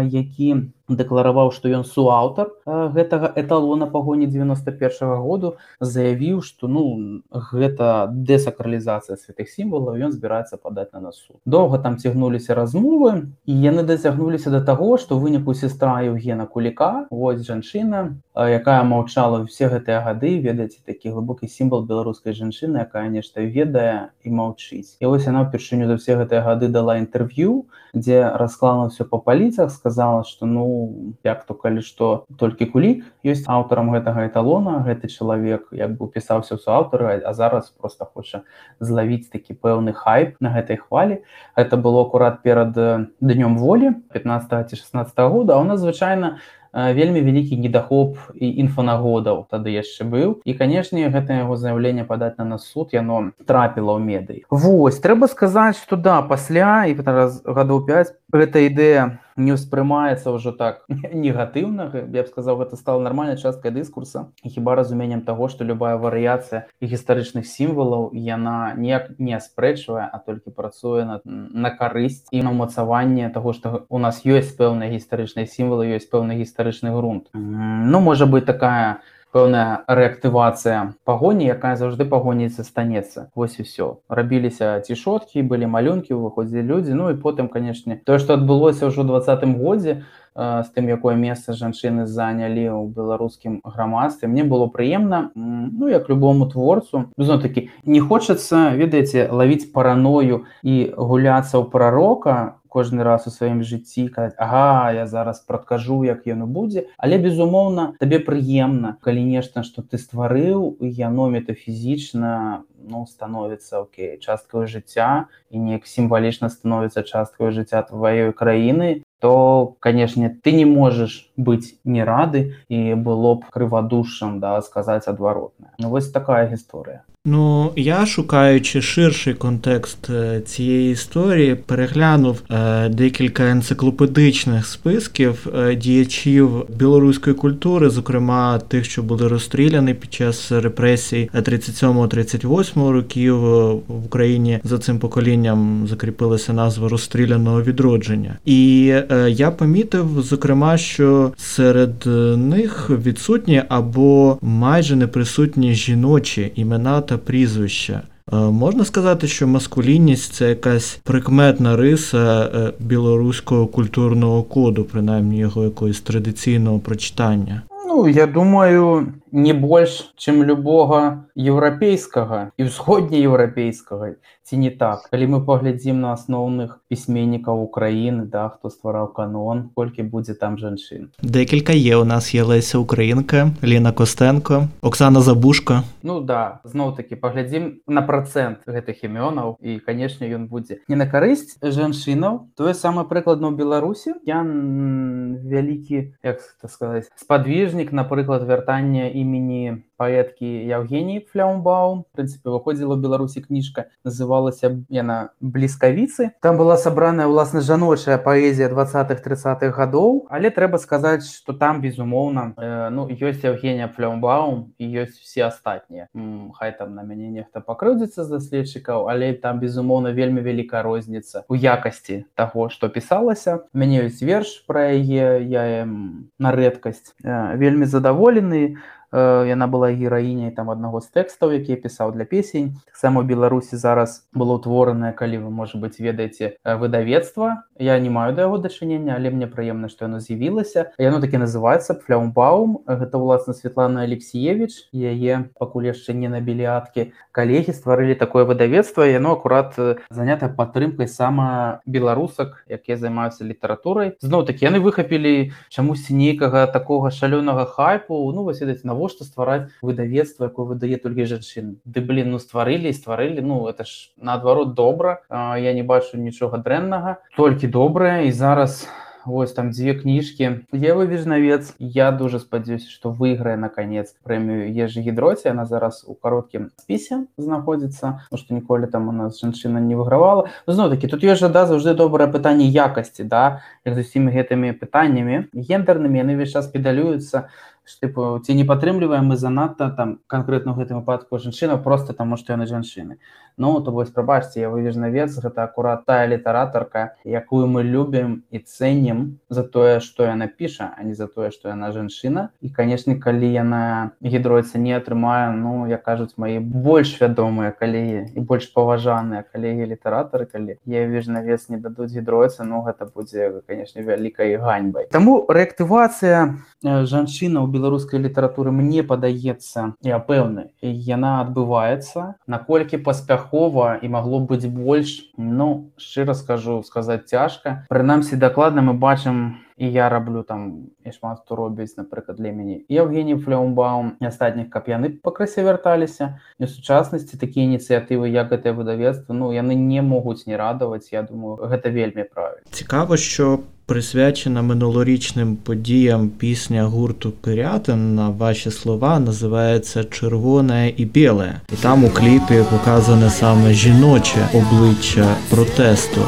[SPEAKER 2] які дэклараваў што ён суаўтар гэтага эталона пагоні 91 -го году заявіў што ну гэта дэсакралізацыя святых сімвалаў ён збіраецца падаць на насу доўга там цягнуліся размовы і яны дацягнуліся да таго што выніку сестра Евгена куліка вось жанчына якая маўчала все гэтыя гады ведаеце такі глыбокі сімвал беларускай жанчыны якая нешта ведае і маўчыць. І вось яна ўпершыню за все гэтыя гады дала інтэрв'ю дзе расклала все по паліцах сказала что ну як то калі што толькі кулік ёсць аўтарам гэтага эталона гэты чалавек як бы пісаўся ў суаўтары а зараз просто хоча злавіць такі пэўны хайп на гэтай хвалі. Это было акурат перад днём волі 15 ці 16 -го года а у нас звычайна вельмі вялікі недахоп і інфанагодаў тады яшчэ быў. І канешне гэта яго заяўленне падаць на нас суд яно трапіла ў медый Вось трэба сказаць што да пасля і раз гадоў 5 гэта ідэя не ўспрымаецца ўжо так *laughs* негатыўна я б сказаў гэта стала нармальнай часткай дыскурса. Хіба разуменнем таго што любая варыяцыя гістарычных сімвалаў яна неяк не аспрэчвае а толькі працуе на, на карысць і на ўмацаванне таго што у нас ёсць пэўныя гістарычныя сімвалы ёсць пэўны гістарычны грунт. Ну можа быть такая у пэўная рэактывацыя пагоні якая заўжды пагоніцца станецца. Вось і все рабіліся цішоткі былі малюнкі выходзілі людзі. Ну і потым канешне тое што адбылося ўжо двадцатым годзе з тым якое месца жанчыны занялі ў беларускім грамадстве мне было прыемна ну як любому творцу. Такі не хочацца ведаеце лавіць параною і гуляцца ў прарока кожны раз у сваім жыцці казаць Ага я зараз прадкажу як яно будзе але безумоўна табе прыемна калі нешта што ты стварыў яно метафізічна ну становіцца Окей часткаю жыцця і неяк сімвалічна становіцца часткаю жыцця тваёй краіны то канешне ты не можаш быць не рады і было б крывадушам да сказаць адваротна Ну вось такая гісторыя
[SPEAKER 1] Ну, я шукаючи ширший контекст цієї історії, переглянув е, декілька енциклопедичних списків е, діячів білоруської культури, зокрема тих, що були розстріляні під час репресій 37-38 років в Україні. За цим поколінням закріпилася назва розстріляного відродження. І е, я помітив, зокрема, що серед них відсутні або майже неприсутні жіночі імена та прізвища. Можна сказати, що маскулінність це якась прикметна риса білоруського культурного коду, принаймні його якогось традиційного прочитання.
[SPEAKER 2] Ну, я думаю, не больш чым любога еўрапейскага і ўсходнееўрапейскага ці не так калі мы паглядзім на асноўных Пісьменнікаў Украіны да хто ствараў канон колькі будзе там жанчын.
[SPEAKER 1] Декілька є у нас є Леся Українка Лена Костенко Оксана Забушка
[SPEAKER 2] Ну да зноў таки паглядзім на процент гэтых імёнаў і канешне ён будзе не на карысць жанчынаў. Тое самае прыкладна ў Беларусі. Я вялікі як сказаць спадвіжнік напрыклад вяртання імені паэткі Евгений фляумбаум. Прынцыпе выходзіла ў беларусі кніжка называлася яна бліскавіцы там была сабраная ўласна жаночая паэзія двадцатых тридцатых гадоў. Але трэба сказаць что там безумоўна э, ну ёсць Евгения фляумбаум і ёсць все астатнія. Хай там на мяне нехта пакрыўдзіцца з даследчыкаў але там безумоўна вельмі вялікая розніца у якасці таго что пісалася. Мяне ёсць верш пра яе я на рэдкасць э, вельмі задаволены яна была гераіняй там аднаго з тэкстаў які пісаў для песень. У беларусі зараз было ўтворанае калі вы можа быть ведаеце выдавецтва. Я не маю да яго дачынення але мне прыемна што яно з'явілася. Яно такі называется фляумбаум гэта ўласна Светлана алексеевич яе пакуль яшчэ не на біляткі калегі стварылі такое выдавецтва яно акурат занятая падтрымкай сама беларусак якія займаюцца літаратурай. Зноў такі яны выхапілі чамусьці нейкага такога шалёнага хайпу. Ну вось ведаць на навошта ствараць выдавецтва якое выдае толькі жанчын ды блин ну стварылі стварылі ну это ж наадварот добра я не бачу нічога дрэннага. Толькі добрае і зараз у Вось там дзве кніжкі Евы вежнавец я дуже спадзяюся што выйграе наконец прэмію ежы гідроце она зараз у кароткім спісе знаходзіцца што ніколі там у нас жанчына не выгравала зноў-таки тут ёсць жада заўжды добрае пытанне якасці да як з усімі гэтымі пытаннямі. Гендернымі яны ўвесь час педалююцца тыпу ці не падтрымліваем мы занадта там канкрэтна ў гэтым выпадку жанчына просто таму што яны жанчыны Ну то вось прабачце я вывежнавец гэта акурат тая літаратарка якую мы любім і цэнім за тое што яна піша а не за тое што яна жанчына і канешне калі яна гідроецца не атрымае ну як кажуць мои больш вядомыя калегі і больш паважаныя калегі літаратары калі я вежнавец не дадуць гідроецца ну гэта будзе канешне вялікай ганьбай Таму рэактывацыя жанчына ў беларускай літаратуры мне падаецца я пэўны яна адбываецца наколькі паспяхова і магло быць больш ну шчыра скажу сказаць цяжка прынамсі дакладна мы бачым і я раблю там і шмат хто робіць напрыклад для мяне евгений фляумбаум і астатніх каб яны пакрысе вярталіся і сучаснасці такія ініцыятывы як гэтае выдавецтва ну яны не могуць не радаваць я думаю гэта вельмі правіль
[SPEAKER 1] цікава що по присвячена минулорічним подіям пісня гурту Пирятин на ваші слова називається Червоне і біле. І там у кліпі показане саме жіноче обличчя протесту.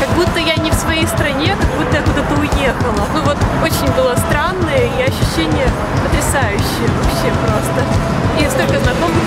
[SPEAKER 3] Как будто я не в своей стране, как будто я куда-то уехала. Ну вот очень было странное и ощущение потрясающее вообще просто. И столько знакомых.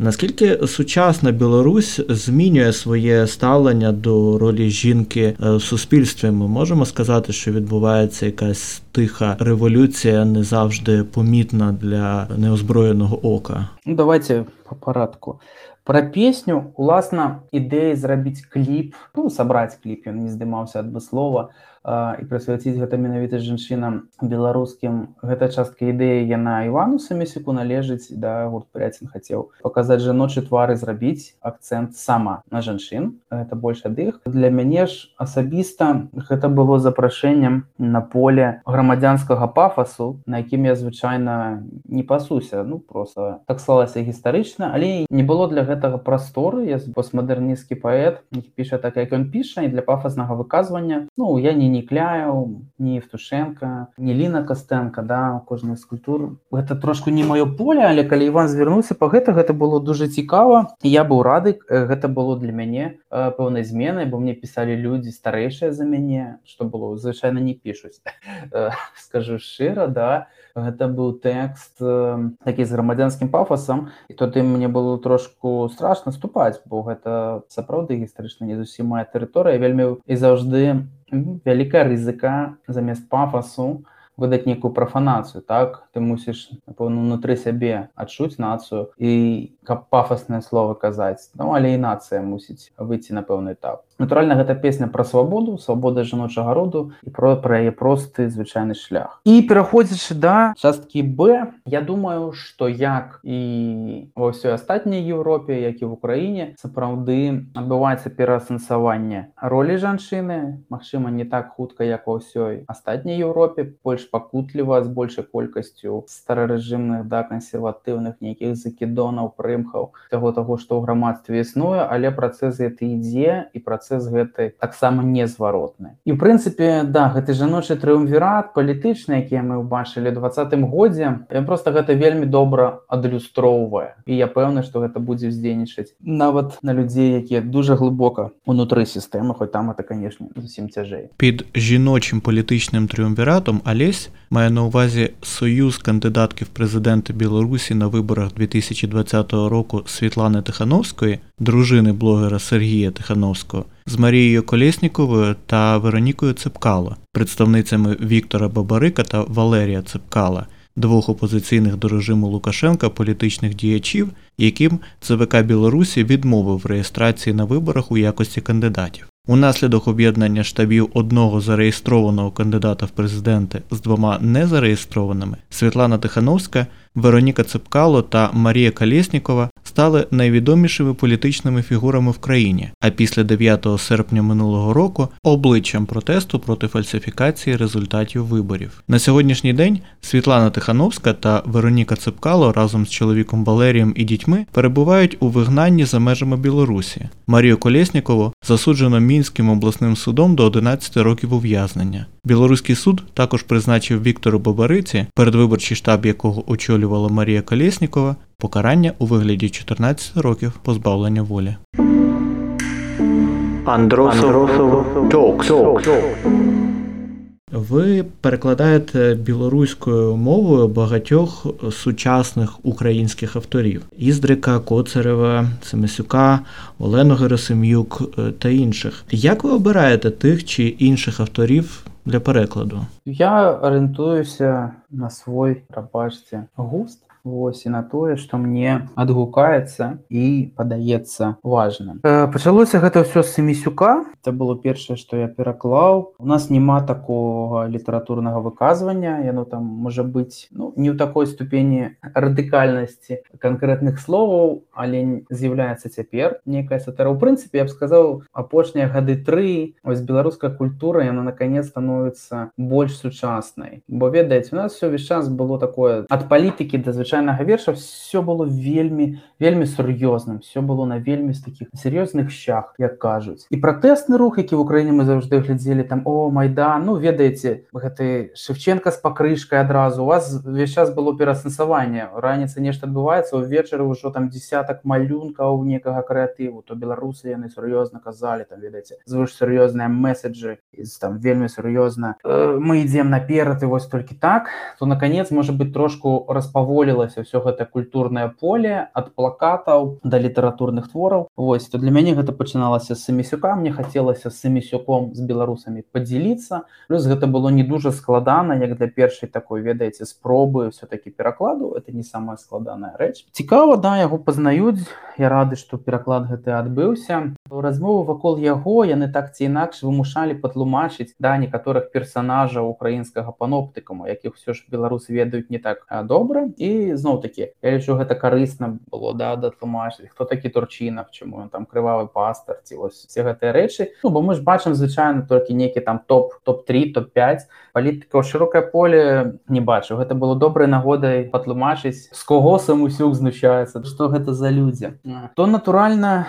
[SPEAKER 1] Наскільки сучасна Білорусь змінює своє ставлення до ролі жінки в суспільстві? Ми можемо сказати, що відбувається якась тиха революція, не завжди помітна для неозброєного ока.
[SPEAKER 2] Ну, давайте по порядку. Про песню уласна ідэя зрабіць кліп ну, сабраць кліп ён не здымаўся ад бы слова і прысвяціць гэта менавіта жанчынам беларускім. Гэта частка ідэі яна івану самісіку належыць да гурт пряцін хацеў паказаць жаночы твары зрабіць акцэнт сама на жанчын. Это больш ад іх. Для мяне ж асабіста гэта было запрашэннем на поле грамадзянскага пафасу на якім я звычайна не пасуся. Ну просто так слалася гістарычна але не было для гэтага прасторы. Я постмадэрнісцкі паэт піша так як ён піша і для пафаснага выказвання. Ну я не нікляю не евтушенко не ліна костенко да кожнай скульптур гэта трошку не маё поле але калі иван звярнуўся по гэта гэта было дуже цікава. Я быў рады гэта было для мяне пэўнай зменай бо мне пісалі людзі старэйшыя за мяне что было звычайна не пішуць. *laughs* Скажу шчыра да гэта быў тэкст такі з грамадзянскім пафасам і тады мне было трошку страшно ступаць бо гэта сапраўды гістарычна не зусім мая тэрыторыя. Вельмі і заўжды вялікая рызыка замест пафасу выдаць нейкую прафанацыю так? Ты мусіш напэўна унутры сябе адчуць нацыю і каб пафаснае слово казаць ну але і нацыя мусіць выйти на пэўны этап. Натуральна гэта песня пра свабоду свабода жаночага роду і про пра яе просты звычайны шлях. І пераходзячы да часткі б я думаю что як і ва ўсёй астатняй Еўропе як і в Украіне сапраўды адбываецца пераасэнсаванне ролі жанчыны Мачыма не так хутка як ва ўсёй астатняй Еўропе больш пакутліва з большай колькасцю старарэжымных да кансерватыўных нейкіх закідонаў прымхаў таго таго што ў грамадстве існуе але працэс гэты ідзе і працэс гэты таксама незваротны і в прынцыпе да гэты жаночы трыумвірат палітычны якія мы ўбачылі двадцатым годзе я просто гэта вельмі добра адлюстроўвае. І я пэўны што гэта будзе ўздзейнічаць нават на людзей якія дуже глыбока унутры сістэмы хоць там это канешне зусім цяжэй.
[SPEAKER 1] Під жіночым палітычным трыумвіратом алесь мае на ўвазе союз кандыдаткі в прэзідэнты беларусі на выбарах 2020 року Святланы тыхановскай дружыны блогера Сергія тыхановского з Марією Колєсніковою та Веронікою Цепкало, представницями Віктора Бабарика та Валерія Цепкала, двох опозиційних до режиму Лукашенка політичних діячів, яким ЦВК Білорусі відмовив в реєстрації на виборах у якості кандидатів. Унаслідок об'єднання штабів одного зареєстрованого кандидата в президенти з двома незареєстрованими Світлана Тихановська, Вероніка Цепкало та Марія Калєснікова стали найвідомішими політичними фігурами в країні, а після 9 серпня минулого року обличчям протесту проти фальсифікації результатів виборів. На сьогоднішній день Світлана Тихановська та Вероніка Цепкало разом з чоловіком Валерієм і дітьми перебувають у вигнанні за межами Білорусі. Марію Колєснікову засуджено Мінським обласним судом до 11 років ув'язнення. Білоруський суд також призначив Віктору Бабариці, передвиборчий штаб якого очолювала Марія Колєснікова, покарання у вигляді 14 років позбавлення волі. Андросов Токс. Ви перекладаєте білоруською мовою багатьох сучасних українських авторів: Іздрика, Коцарева, Семисюка, Олену Герасим'юк та інших. Як ви обираєте тих чи інших авторів для перекладу?
[SPEAKER 2] Я орієнтуюся на свой рабачці густ вось і на тое што мне адгукаецца і падаецца важным. Э, пачалося гэта ўсё з семісюка. Это было першае што я пераклаў у нас няма такого літаратурнага выказвання яно там можа быць ну не ў такой ступені радыкальнасці канкрэтных словаў але з'яўляецца цяпер некая сатара. Ў прынцыпе я б сказаў апошнія гады тры ось беларуская культура яна наконец становіцца больш сучаснай. Бо ведаеце у нас все весь час было такое ад палітыкі да звычайно звычайнага верша все было вельмі вельмі сур'ёзным все было на вельмі з таких сур'ёзных щах як кажуць. І пратэсны рух які в Украіне мы заўжды глядзелі там о майда ну ведаеце гэты шевченко з пакрышкой адразу у вас весь час было пераасэнсаванне раніца нешта адбываецца увечары ўжо там десятак малюнкаў некага крэатыву то беларусы яны сур'ёзна казалі там ведаеце звыш сур'ёзныя месседжы из там вельмі сур'ёзна. Э, мы ідзем наперад і вось толькі так то наконец может быть трошку распаволіла змянілася ўсё гэта культурнае поле ад плакатаў да літаратурных твораў Вось то для мяне гэта пачыналася з самісюка мне хацелася самісюком з беларусамі подзяліцца плюс гэта было не дужа складана як для першай такой ведаеце спробы все-таки перакладу. Это не самая складаная рэч. Цікава да яго пазнаюць. Я рады што пераклад гэты адбыўся. Размову вакол яго яны так ці інакш вымушалі патлумачыць да некаторых персонажаў украінскага паноптыкаму якіх все ж беларусы ведаюць не так добра. І зноў такі я лічу гэта карысна было да датлумачыць хто такі турчынах чаму ён там крывавы пастар ці вось все гэтыя рэчы Ну бо мы ж бачым звычайна толькі нейкі там топ топ-3 топ-5 палітыка шырокае поле не бачу гэта было добрай нагодай патлумачыць з кого самусюк знущаецца што гэта за людзі то натуральна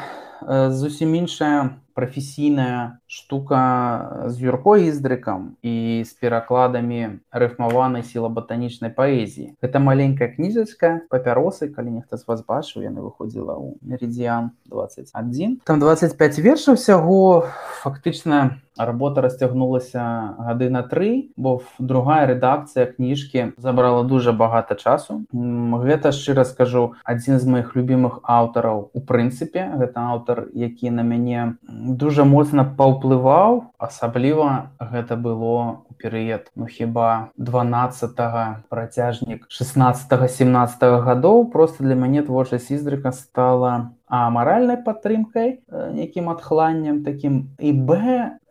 [SPEAKER 2] зусім іншая прафесійная штука з юркой іздрыкам і з перакладамі рыфмаванай сілаботанічнай паэзіі гэта маленькая кніжачка папяросы калі нехта з вас бачыў яны выходзіла ў меридзіан 21 там 25 вершаў усяго фактычна работа расцягнулася гады на тры бо другая рэдакцыя кніжкі забрала дужа багата часу. Гэта шчыра скажу адзін з моихх любимых аўтараў у прынцыпе. Гэта аўтар які на мяне дужа моцна паўплываў асабліва гэта было у перыяд ну хіба 12 працяжнік 16 17 гадоў просто для мяне творчасць іздрыка стала а маральнай падтрымкай нейкім адхланнем таким і б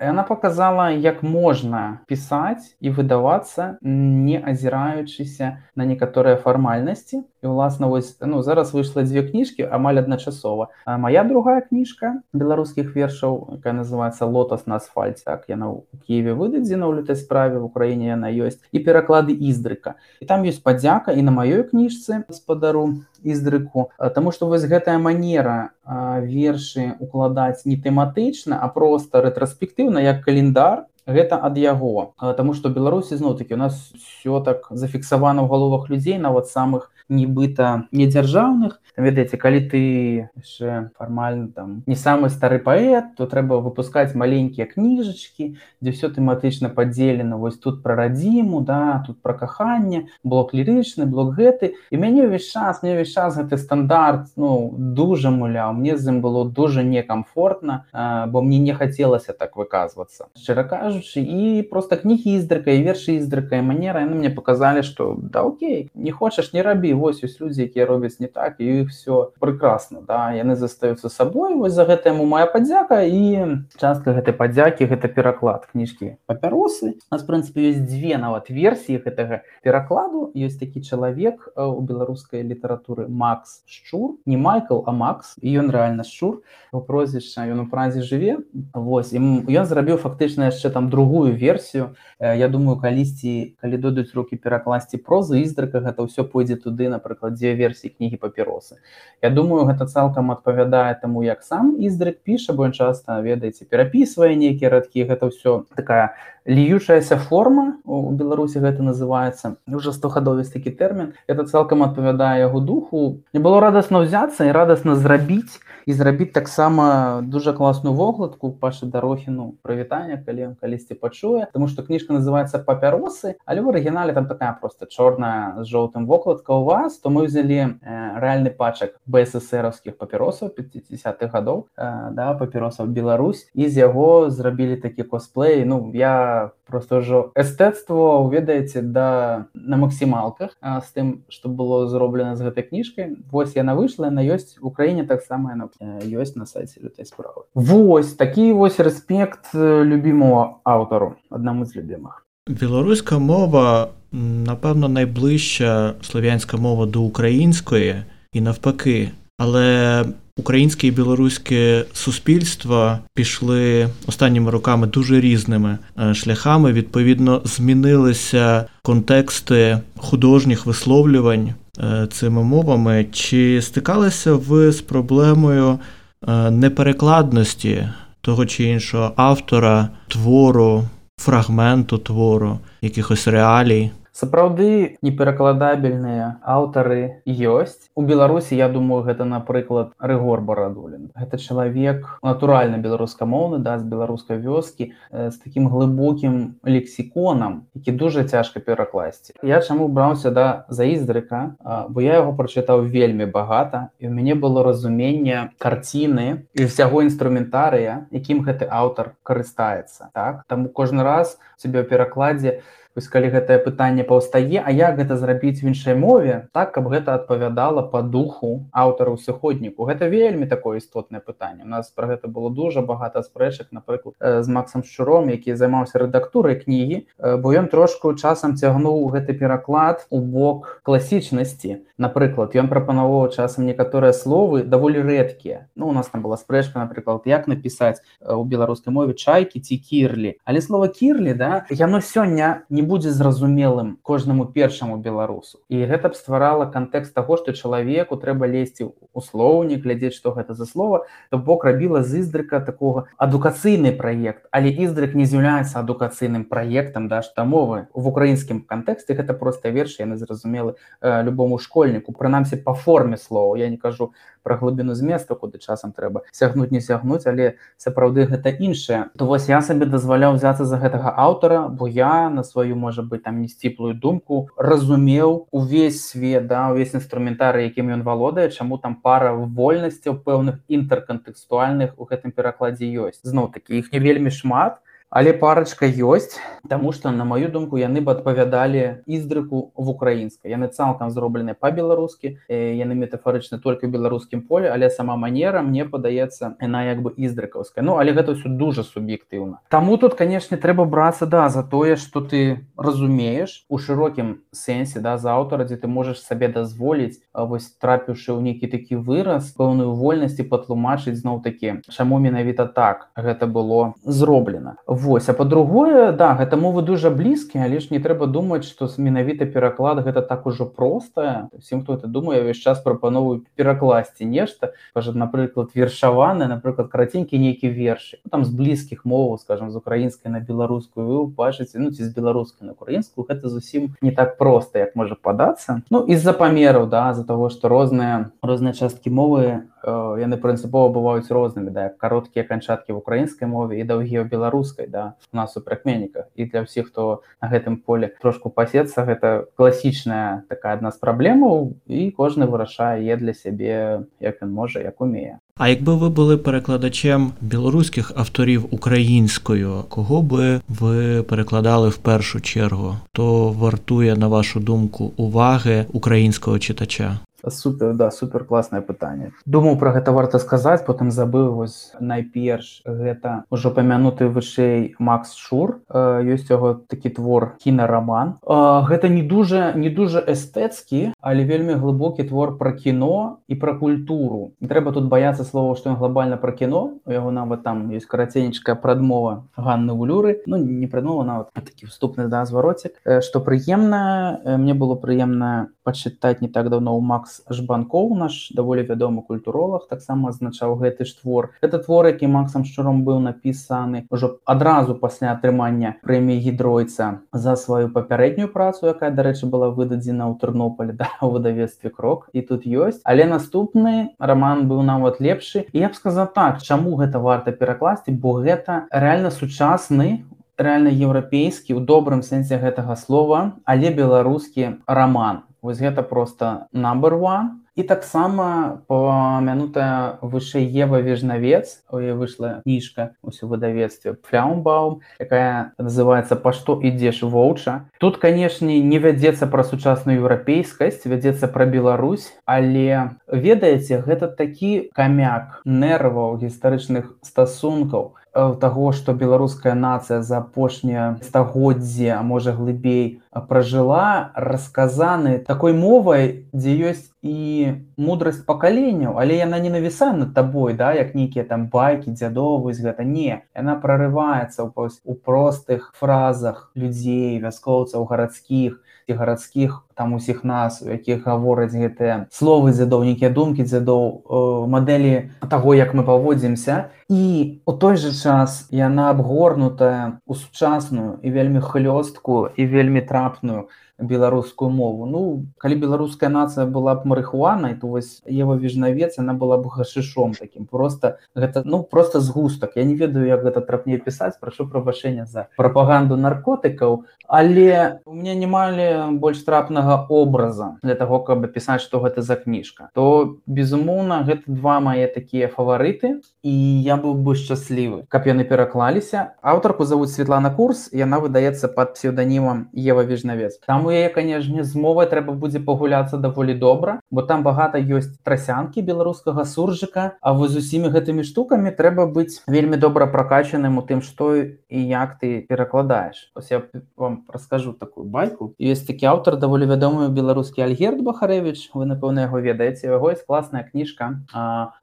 [SPEAKER 2] она показала як можна пісаць і выдавацца не азіраючыся на некаторыя фармальнасці і уласна вось ну зараз выйшла дзве кніжкі амаль адначасова а моя другая кніжка беларускіх вершаў якая называется лотос на асфальце так яна у Киеве выдадзена ў лютай справе в Украіне яна ёсць і пераклады іздрыка і там ёсць падзяка і на маёй кніжцы спадару іздрыку Таму што вось гэтая манера вершы укладаць не тэматычна а просто рэтраспектыўна як календар гэта ад яго. Таму што беларусі зноў-такі у нас все так зафіксавана ў галовах людзей нават самых нібыта недзяржаўных. Ведаеце калі ты яшчэ фармальна там не самы стары паэт то трэба выпускаць маленькія кніжачкі дзе все тэматычна падзелена. Вось тут пра радзіму да тут пра каханне блок лірычны блок гэты. І мяне ўвесь час мне ўвесь час гэты стандарт ну дужа муляў. Мне з ім было дужа некамфортна бо мне не хацелася так выказвацца. Шчыра кажучы і просто кнігі іздрыка і вершы іздрыка і манера. Яны мне показалі что да Окей не хочаш не рабі вось ёсць людзі якія робяць не так і іх все прекрасно да. Яны застаюцца сабой вось за гэта яму моя падзяка і частка гэтай падзякі гэта пераклад кніжкі папяросы нас прынцыпе ёсць дзве нават версіі гэтага перакладу ёсць такі чалавек у беларускай літаратуры Макс шчур не майкл а Макс і ён рэальна шчур у прозвішча ён у празе жыве восьось ім ён зрабіў фактычна яшчэ там другую версію Я думаю калісьці калі дойдуць руки перакласці прозы іздрыка гэта ўсё пойдзе туды напрыклад дзе версіі кнігі папіросы Я думаю гэта цалкам адпавядае таму як сам іздрык піша бо ён часта ведаеце перапісвае нейкія радкі гэта ўсё такая льючаяся форма у беларусі гэта называется уже стогадовец такі тэрмін это цалкам адпавядае яго духу. Не было радасна ўзяцца і радасна зрабіць і зрабіць таксама дуже класную вокладку паша дарохіну прывітання калі калісьці пачуе тому что кніжка называется папяросы але в арыгінале там такая просто чорная з жоўтым вокладка у вас то мы взяли э, рэальны пачак бссраўскіх папіросаў 50-х гадоў э, да папіросаў Беларусь і з яго зрабілі такі косплей ну я просто ўжо эстэцтво ведаеце да на максімалках з тым что было зроблена з гэтай кніжкай восьось яна выйшла на ёсць в Украіне таксама яна ёсць на сайце лютай справы Вось такі вось рэспект любімого аўтару аднаму з любімых
[SPEAKER 1] беларуская мова напэўна найближча славянська мова до української. І навпаки але українське і білоруське суспільства пішли останніми роками дуже різними шляхами. Відповідно, змінилися контексти художніх висловлювань цими мовами. Чи стикалися ви з проблемою неперекладності того чи іншого автора твору, фрагменту твору, якихось реалій?
[SPEAKER 2] Сапраўды неперакладабельныя аўтары ёсць. У беларусі я думаю гэта напрыклад рэгор барадулін. Гэта чалавек натуральна беларускамоўны да з беларускай вёскі з таким глыбокім лексіконам які дужа цяжка перакласці. Я чаму браўся да заіздрыка бо я яго прачытаў вельмі багата і у мяне было разуменне карціны і ўсяго інструментарыя якім гэты аўтар карыстаецца. Так? Там кожны раз себе перакладзе у вось калі гэтае пытанне паўстае А як гэта зрабіць в іншай мове так каб гэта адпавядала по духу аўтару сыходніку. Гэта вельмі такое істотнае пытанне. У нас про гэта было дуже багата спрэчак напрыклад з Максом шчуром які займаўся рэдактурай кнігі бо ён трошку часам цягнуў гэты пераклад у бок класічнасці. Напрыклад ён прапановаў часам некаторыя словы даволі рэдкія. Ну у нас там была спрэчка напрыклад як напісаць у беларускай мове чайкі ці кірлі але слова кірлі да яно сёння не не будзе зразумелым кожнаму першаму беларусу. І гэта б стварала кантэкст таго што чалавеку трэба лезці у слоўнік глядзець што гэта за слова то бок рабіла з іздрыка такога адукацыйны праект. Але іздрык не з'яўляецца адукацыйным праектам да што мовы в украінскім кантэксце гэта проста верш яны зразумелы э, любому школьніку. Прынамсі по форме слова. Я не кажу пра глыбіну зместу куды часам трэба сягнуць не сягнуць але сапраўды гэта іншае то вось я сабе дазваляў взяцца за гэтага аўтара бо я на сваю можа быть там несціплую думку разумеў увесь свет да увесь інструментары якім ён валодае чаму там пара вольнасцяў пэўных інтэркантэкстуальных у гэтым перакладзе ёсць. Зноў такі іх не вельмі шмат але парачка ёсць Таму што на маю думку яны б адпавядалі іздрыку в украінскай. Яны цалкам зроблены па-беларускі яны метафарычна только беларускім поле але сама манера мне падаецца яна як бы іздрыкаўская Ну але гэта ўсё дуже суб'ектыўна. Таму тут канешне трэба брацца да за тое што ты разумееш у шырокім сэнсе да за аўтара дзе ты можаш сабе дазволіць вось трапіўшы ў нейкі такі выраз пэўную вольнасці патлумачыць зноў такі чаму менавіта так гэта было зроблена Вось а по-другое да гэта мовы дужа блізкія але ж не трэба думаць што менавіта пераклад гэта так ужо простае всім хто это думае ўвесь час прапановую перакласці нешта кажа напрыклад вершаваны напрыклад караценькі нейкі вершы ну, там з блізкіх моваў скажем з украінскай на беларускую вы бачыце ну ці з беларускай на украінскую гэта зусім не так проста як можа падацца. Ну з-за памераў да з-за того што розныя розныя часткі мовы яны прынцыпова бываюць рознымі да кароткія канчаткі в украінскай мове і даўгі ў беларускай да у нас у прыкменніках і для ўсіх хто на гэтым поле трошку пасецца гэта класічная такая адна з праблемаў і кожны вырашае е для сябе як ён можа як умее
[SPEAKER 1] А якби ви були перекладачем білоруських авторів українською, кого би ви перекладали в першу чергу? То вартує на вашу думку уваги українського читача?
[SPEAKER 2] Супер да супер класнае пытанне. Думаў про гэта варта сказаць потым забыў вось найперш гэта ўжо памянуты вышэй Макс шур ёсць яго такі твор кінараман. Гэта не дужа не дужа эстэцкі але вельмі глыбокі твор про кіно і про культуру. Трэба тут баяцца слова што ён глобальна про кіно. У яго нават там ёсць караценечкая прадмова Ганны гулюры ну не прадмова нават такі вступны да звароцік што прыемна мне было прыемна пачытаць не так давно у Макс Макс жбанкоў наш даволі вядомы культуролог таксама азначаў гэты ж твор. Это твор які максам шчуром быў напісаны ўжо адразу пасля атрымання прэміі гідройца за сваю папярэднюю працу якая дарэчы была выдадзена ў тэрнополе *laughs* да у выдавецтве крок і тут ёсць. Але наступны роман быў нават лепшы. Я б сказал так чаму гэта варта перакласці бо гэта реально сучасны реально еўрапейскі ў добрым сэнсе гэтага слова але беларускі роман вось гэта просто number one. І таксама памянутая вышэй ева вежнавец у яе выйшла кніжка ўсё выдавецтве фляумбаум якая называется па што ідзеш воўча тут канешне не вядзецца пра сучасную еўрапейскасць вядзецца пра Беларусь але ведаеце гэта такі камяк нерваў гістарычных стасункаў таго што беларуская нацыя за апошнія стагоддзе а можа глыбей пражыла расказаны такой мовай дзе ёсць і мудрасць пакаленняў але яна не навісае над табой да як нейкія там байкі дзядовы гэта не яна прорываецца у простых фразах людзей вяскоўцаў гарадскіх і гарадскіх там усіх нас у якіх гавораць гэтыя словы дзядоў нейкія думкі дзядоў мадэлі таго як мы паводзімся. І у той жа час яна абгорнутая у сучасную і вельмі хлёстку і вельмі трапную беларускую мову. Ну калі беларуская нацыя была б марыхуанай то вось ева вежнавец она была б гашышом таким просто гэта ну просто згустак. Я не ведаю як гэта трапней пісаць прашу прабачэння за прапаганду наркотыкаў але у меня не малі больш трапнага образа для того каб пісаць что гэта за кніжка. То безумоўна гэта два мае такія фаварыты і я быў бы шчаслівы. Каб яны пераклаліся аўтарку завуць Светлана курс яна выдаецца под псевданімам ева вежнавец там у яе канешне з мовай трэба будзе пагуляцца даволі добра бо там багата ёсць трасянкі беларускага суржыка А вы з усімі гэтымі штукамі трэба быць вельмі добра пракачаным у тым што і як ты перакладаеш. Я вам раскажу такую байку. Ёсць такі аўтар даволі вядомы беларускі альгерд бахарэвич вы напэўна яго ведаеце яго есть класная кніжка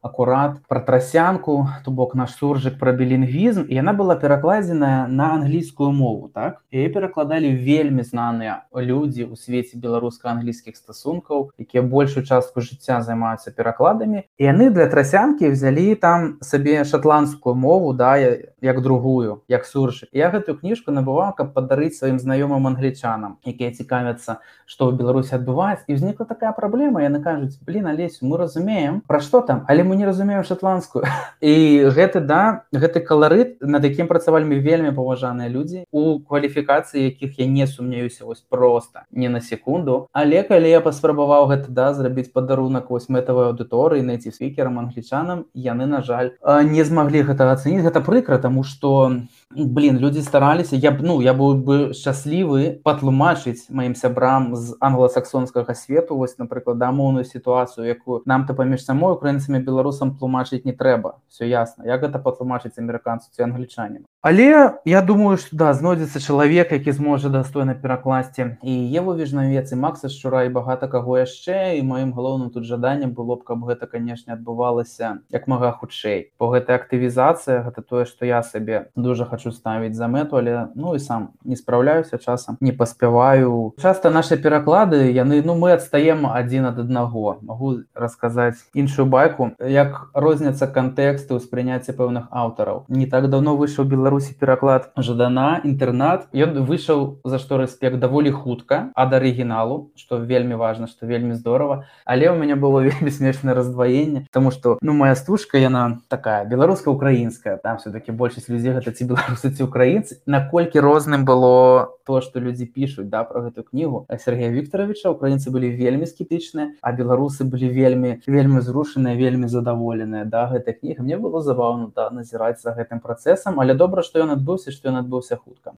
[SPEAKER 2] акурат про трасянку то бок наш суржык про білінгвізм яна была перакладзеная на англійскую мову так? І перакладалі вельмі знаныя людзі ў свеце беларуска-англійскіх стасункаў якія большую частку жыцця займаюцца перакладамі і яны для трасянкі взялі там сабе шотландскую мову да як другую як суржы я гэтую кніжку набываў каб падарыць сваім знаёмым англічанам якія цікавяцца што ў беларусі адбываецца і ўзнікла такая праблема яны кажуць блин алесь мы разумеем пра што там? Але мы не разумеем шотландскую? *laughs* І гэты да гэты каларыт над якім працавалі вельмі паважаныя людзі у кваліфікацыі якіх я не сумняюся вось про просто не на секунду. Але калі я паспрабаваў гэта да зрабіць падарунак вось мэтавай аўдыторыі найти спікерам англічанам яны на жаль не змаглі гэта ацаніць гэта прыкра тому что блин люди стараліся я б ну я быў бы шчаслівы патлумачыць маім сябрам з англосаксонскага свету вось напрыклад дамоўную сітуацыю якую нам то паміж самой украінцамі беларусам тлумачыць не трэба все ясно як гэта патлумачыць амерыканцу ці англічанам але я думаю что да знойдзецца чалавек які зможа дастойна перакласці і еву вежнавец і макса шчура і багата каго яшчэ. І маім галоўным тут жаданнем было б каб гэта канешне адбывалася як мага хутчэй. По гэтай актывізацыя гэта тое што я сабе дуже хочу хочу ставіць за мэту але ну і сам не спраўляюся часам не паспяваю часто наши пераклады яны ну мы адстаем адзін ад аднаго могу расказаць іншую байку як розняцца кантэксты ўспрыняцця пэўных аўтараў. Не так давно выйшаў беларусі пераклад жадана інтэрнат ён выйшаў за што рэспект даволі хутка ад арыгіналу что вельмі важна что вельмі здорово. Але у меня было *laughs* вельмі смешнае раздваенне тому что ну моя стужка яна такая беларуска-украінская там все-таки большасць людзей гэта ці была сути украінцы наколькі розным было то что людзі пишутць да про гэту кнігу Сергея Вікторовича украінцы былі вельмі скептычныя а беларусы былі вельмі вельмі зрушаныя вельмі задаволеныя да гэтай кнігі мне было забаўна да назіраць за гэтым працэсам але добра што ён адбыўся што ён адбыўся хутка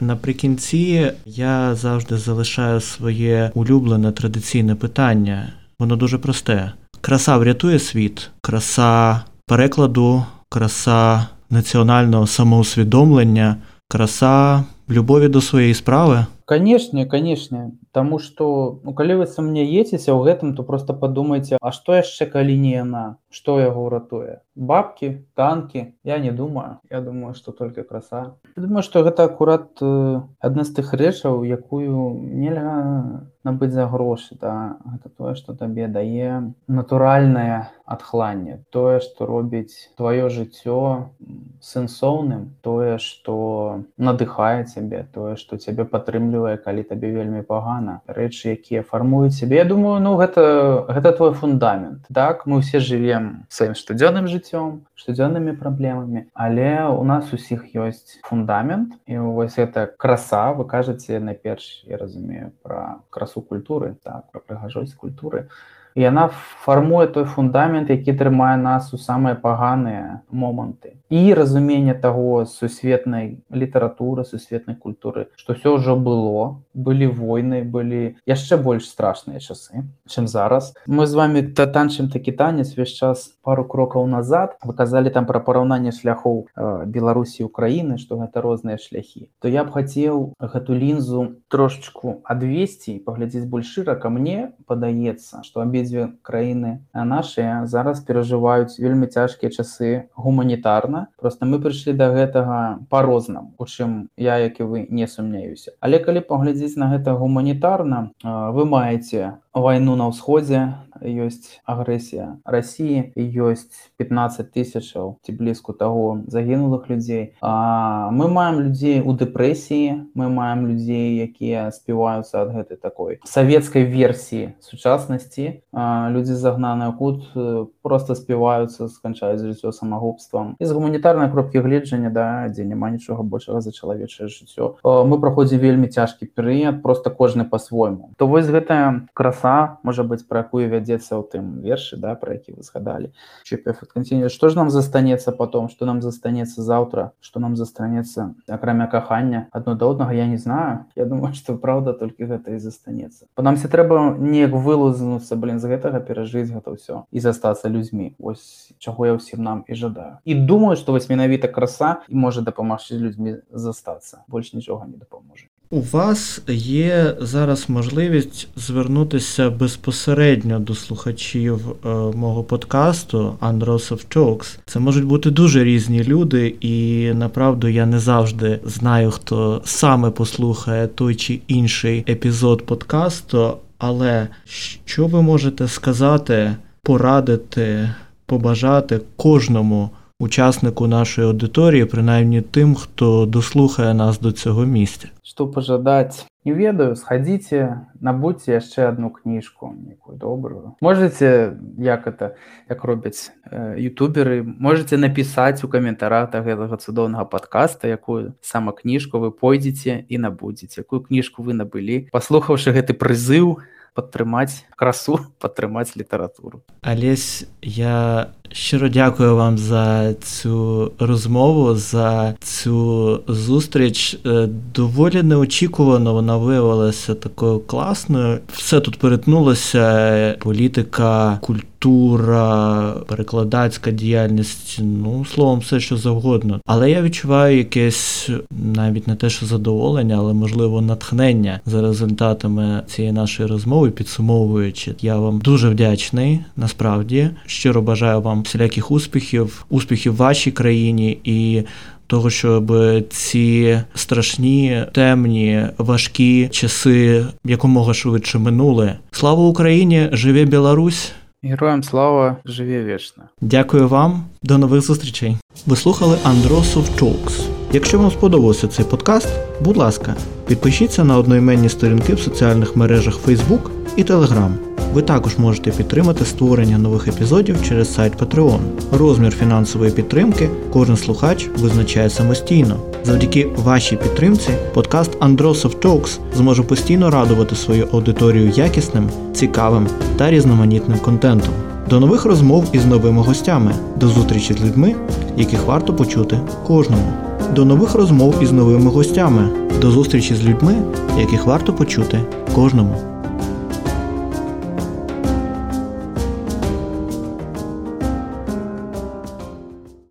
[SPEAKER 1] Наприкінці я завжди залишаю своє улюблене традиційне питання. Воно дуже просте. Краса врятує світ, краса перекладу, краса національного самоусвідомлення, краса любові до своєї справи.
[SPEAKER 2] Канешне, канешне, Таму што ну, калі вы сумняецеся ў гэтым, то просто падумайце, А што яшчэ калі не яна, што яго ўратуе? Бабкі, танкі, я не думаю, Я думаю, што толькі краса. Я думаю, што гэта акурат э, адна з тых рэчаў, якую нельга набыць за грошы да. Гэта тое што табе дае натуральнае адхланне тое што робіць тваё жыццё сэнсоўным тое што надыхае цябе тое што цябе падтрымлівае калі табе вельмі пагана рэчы якія фармуюць сябе. Я думаю ну гэта гэта твой фундамент так? Мы ўсе живвем сваім штодзённым жыццём штодзённымі праблемамі але у нас усіх ёсць фундамент і вось это краса вы кажаце найперш я разумею пра красу культуры так пра прыгажосць культуры. Яна фармуе той фундамент які трымае нас у самыя паганыя моманты і разуменне таго сусветнай літаратуры сусветнай культуры што ўсё ўжо было. Былі войны былі яшчэ больш страшныя часы чым зараз. Мы з вами та танчым такі танец увесь час пару крокаў назад. Выказалі там пра параўнанне шляхоў э, беларусі украіны што гэта розныя шляхі. То я б хацеў гэту лінзу трошечку адвесці паглядзець больш шырака мне падаецца што абедзве краіны нашыя зараз перажываюць вельмі цяжкія часы гуманітарна просто мы прыйшлі до гэтага по-рознаму у чым я як і вы не сумняюся. Але калі паглядзець на гэта гуманітарна вы маеце вайну на ўсходзе ёсць агрэсія Росіі ёсць 15 тысячаў ці блізку таго загінулых людзей. А мы маем людзей у дэпрэсіі мы маем людзей якія співаюцца ад гэтай такой савецкай версіі сучаснасці. Людзі загнаныя кут просто співаюцца сканчаюць жыццё самагубствам. З гуманітарнай кропкі гледжання да дзе няма нічога большага за чалавечае жыццё. Мы праходзім вельмі цяжкі перыяд просто кожны по-свойму то вось гэтая краса можа быць пра якую вядзецца ў тым вершы да про які вы згадалі что ж нам застанецца потом? Что нам застанецца заўтра что нам застанецца акрамя кахання адно да однага я не знаю. Я думаю что праўда толькі гэта і застанецца по намсе трэба неяк вылазнуцца блин з гэтага перажыць гэта ўсё і застацца людзьмі. Ось чаго я ўсім нам і жадаю. І думаю что вось менавіта краса і можа дапамагчы людзьмі застацца. Больш нічога не дапаможа
[SPEAKER 1] У вас є зараз можливість звернутися безпосередньо до слухачів е, мого подкасту Andros of Jokes. Це можуть бути дуже різні люди, і направду я не завжди знаю, хто саме послухає той чи інший епізод подкасту. Але що ви можете сказати, порадити, побажати кожному учаснику нашої аудиторії, принаймні тим, хто дослухає нас до цього місця?
[SPEAKER 2] Што пажадаць не ведаю схадзіце набудзьце яшчэ одну кніжку некую добрую. Можете як это як робяць э, ютуберы можете напісаць у каментарах да гэтага цудоўнага подкаста якую сама кніжку вы пойдзеце і набудзеце якую кніжку вы набылі паслухаўшы гэты прызыў падтрымаць красу *laughs* падтрымаць літаратуру
[SPEAKER 1] Алесь я щиро дякую вам за цю розмову, за цю зустріч. Е, доволі неочікувано вона виявилася такою класною. Все тут перетнулося: політика, культура, перекладацька діяльність, ну словом, все що завгодно. Але я відчуваю якесь навіть не те, що задоволення, але можливо натхнення за результатами цієї нашої розмови, підсумовуючи. Я вам дуже вдячний. Насправді щиро бажаю вам всіляких успіхів, успіхів в вашій країні і. Того, щоб ці страшні, темні, важкі часи якомога швидше минули. Слава Україні! Живе Білорусь!
[SPEAKER 2] Героям слава живе вічно.
[SPEAKER 1] Дякую вам, до нових зустрічей. Ви слухали Андросов Talks. Якщо вам сподобався цей подкаст, будь ласка, підпишіться на одноіменні сторінки в соціальних мережах Facebook і Telegram. Ви також можете підтримати створення нових епізодів через сайт Patreon. Розмір фінансової підтримки кожен слухач визначає самостійно. Завдяки вашій підтримці подкаст Андросов Talks зможе постійно радувати свою аудиторію якісним, цікавим та різноманітним контентом. До нових розмов із новими гостями, до зустрічі з людьми, яких варто почути кожному. До нових розмов із новими гостями, до зустрічі з людьми, яких варто почути кожному.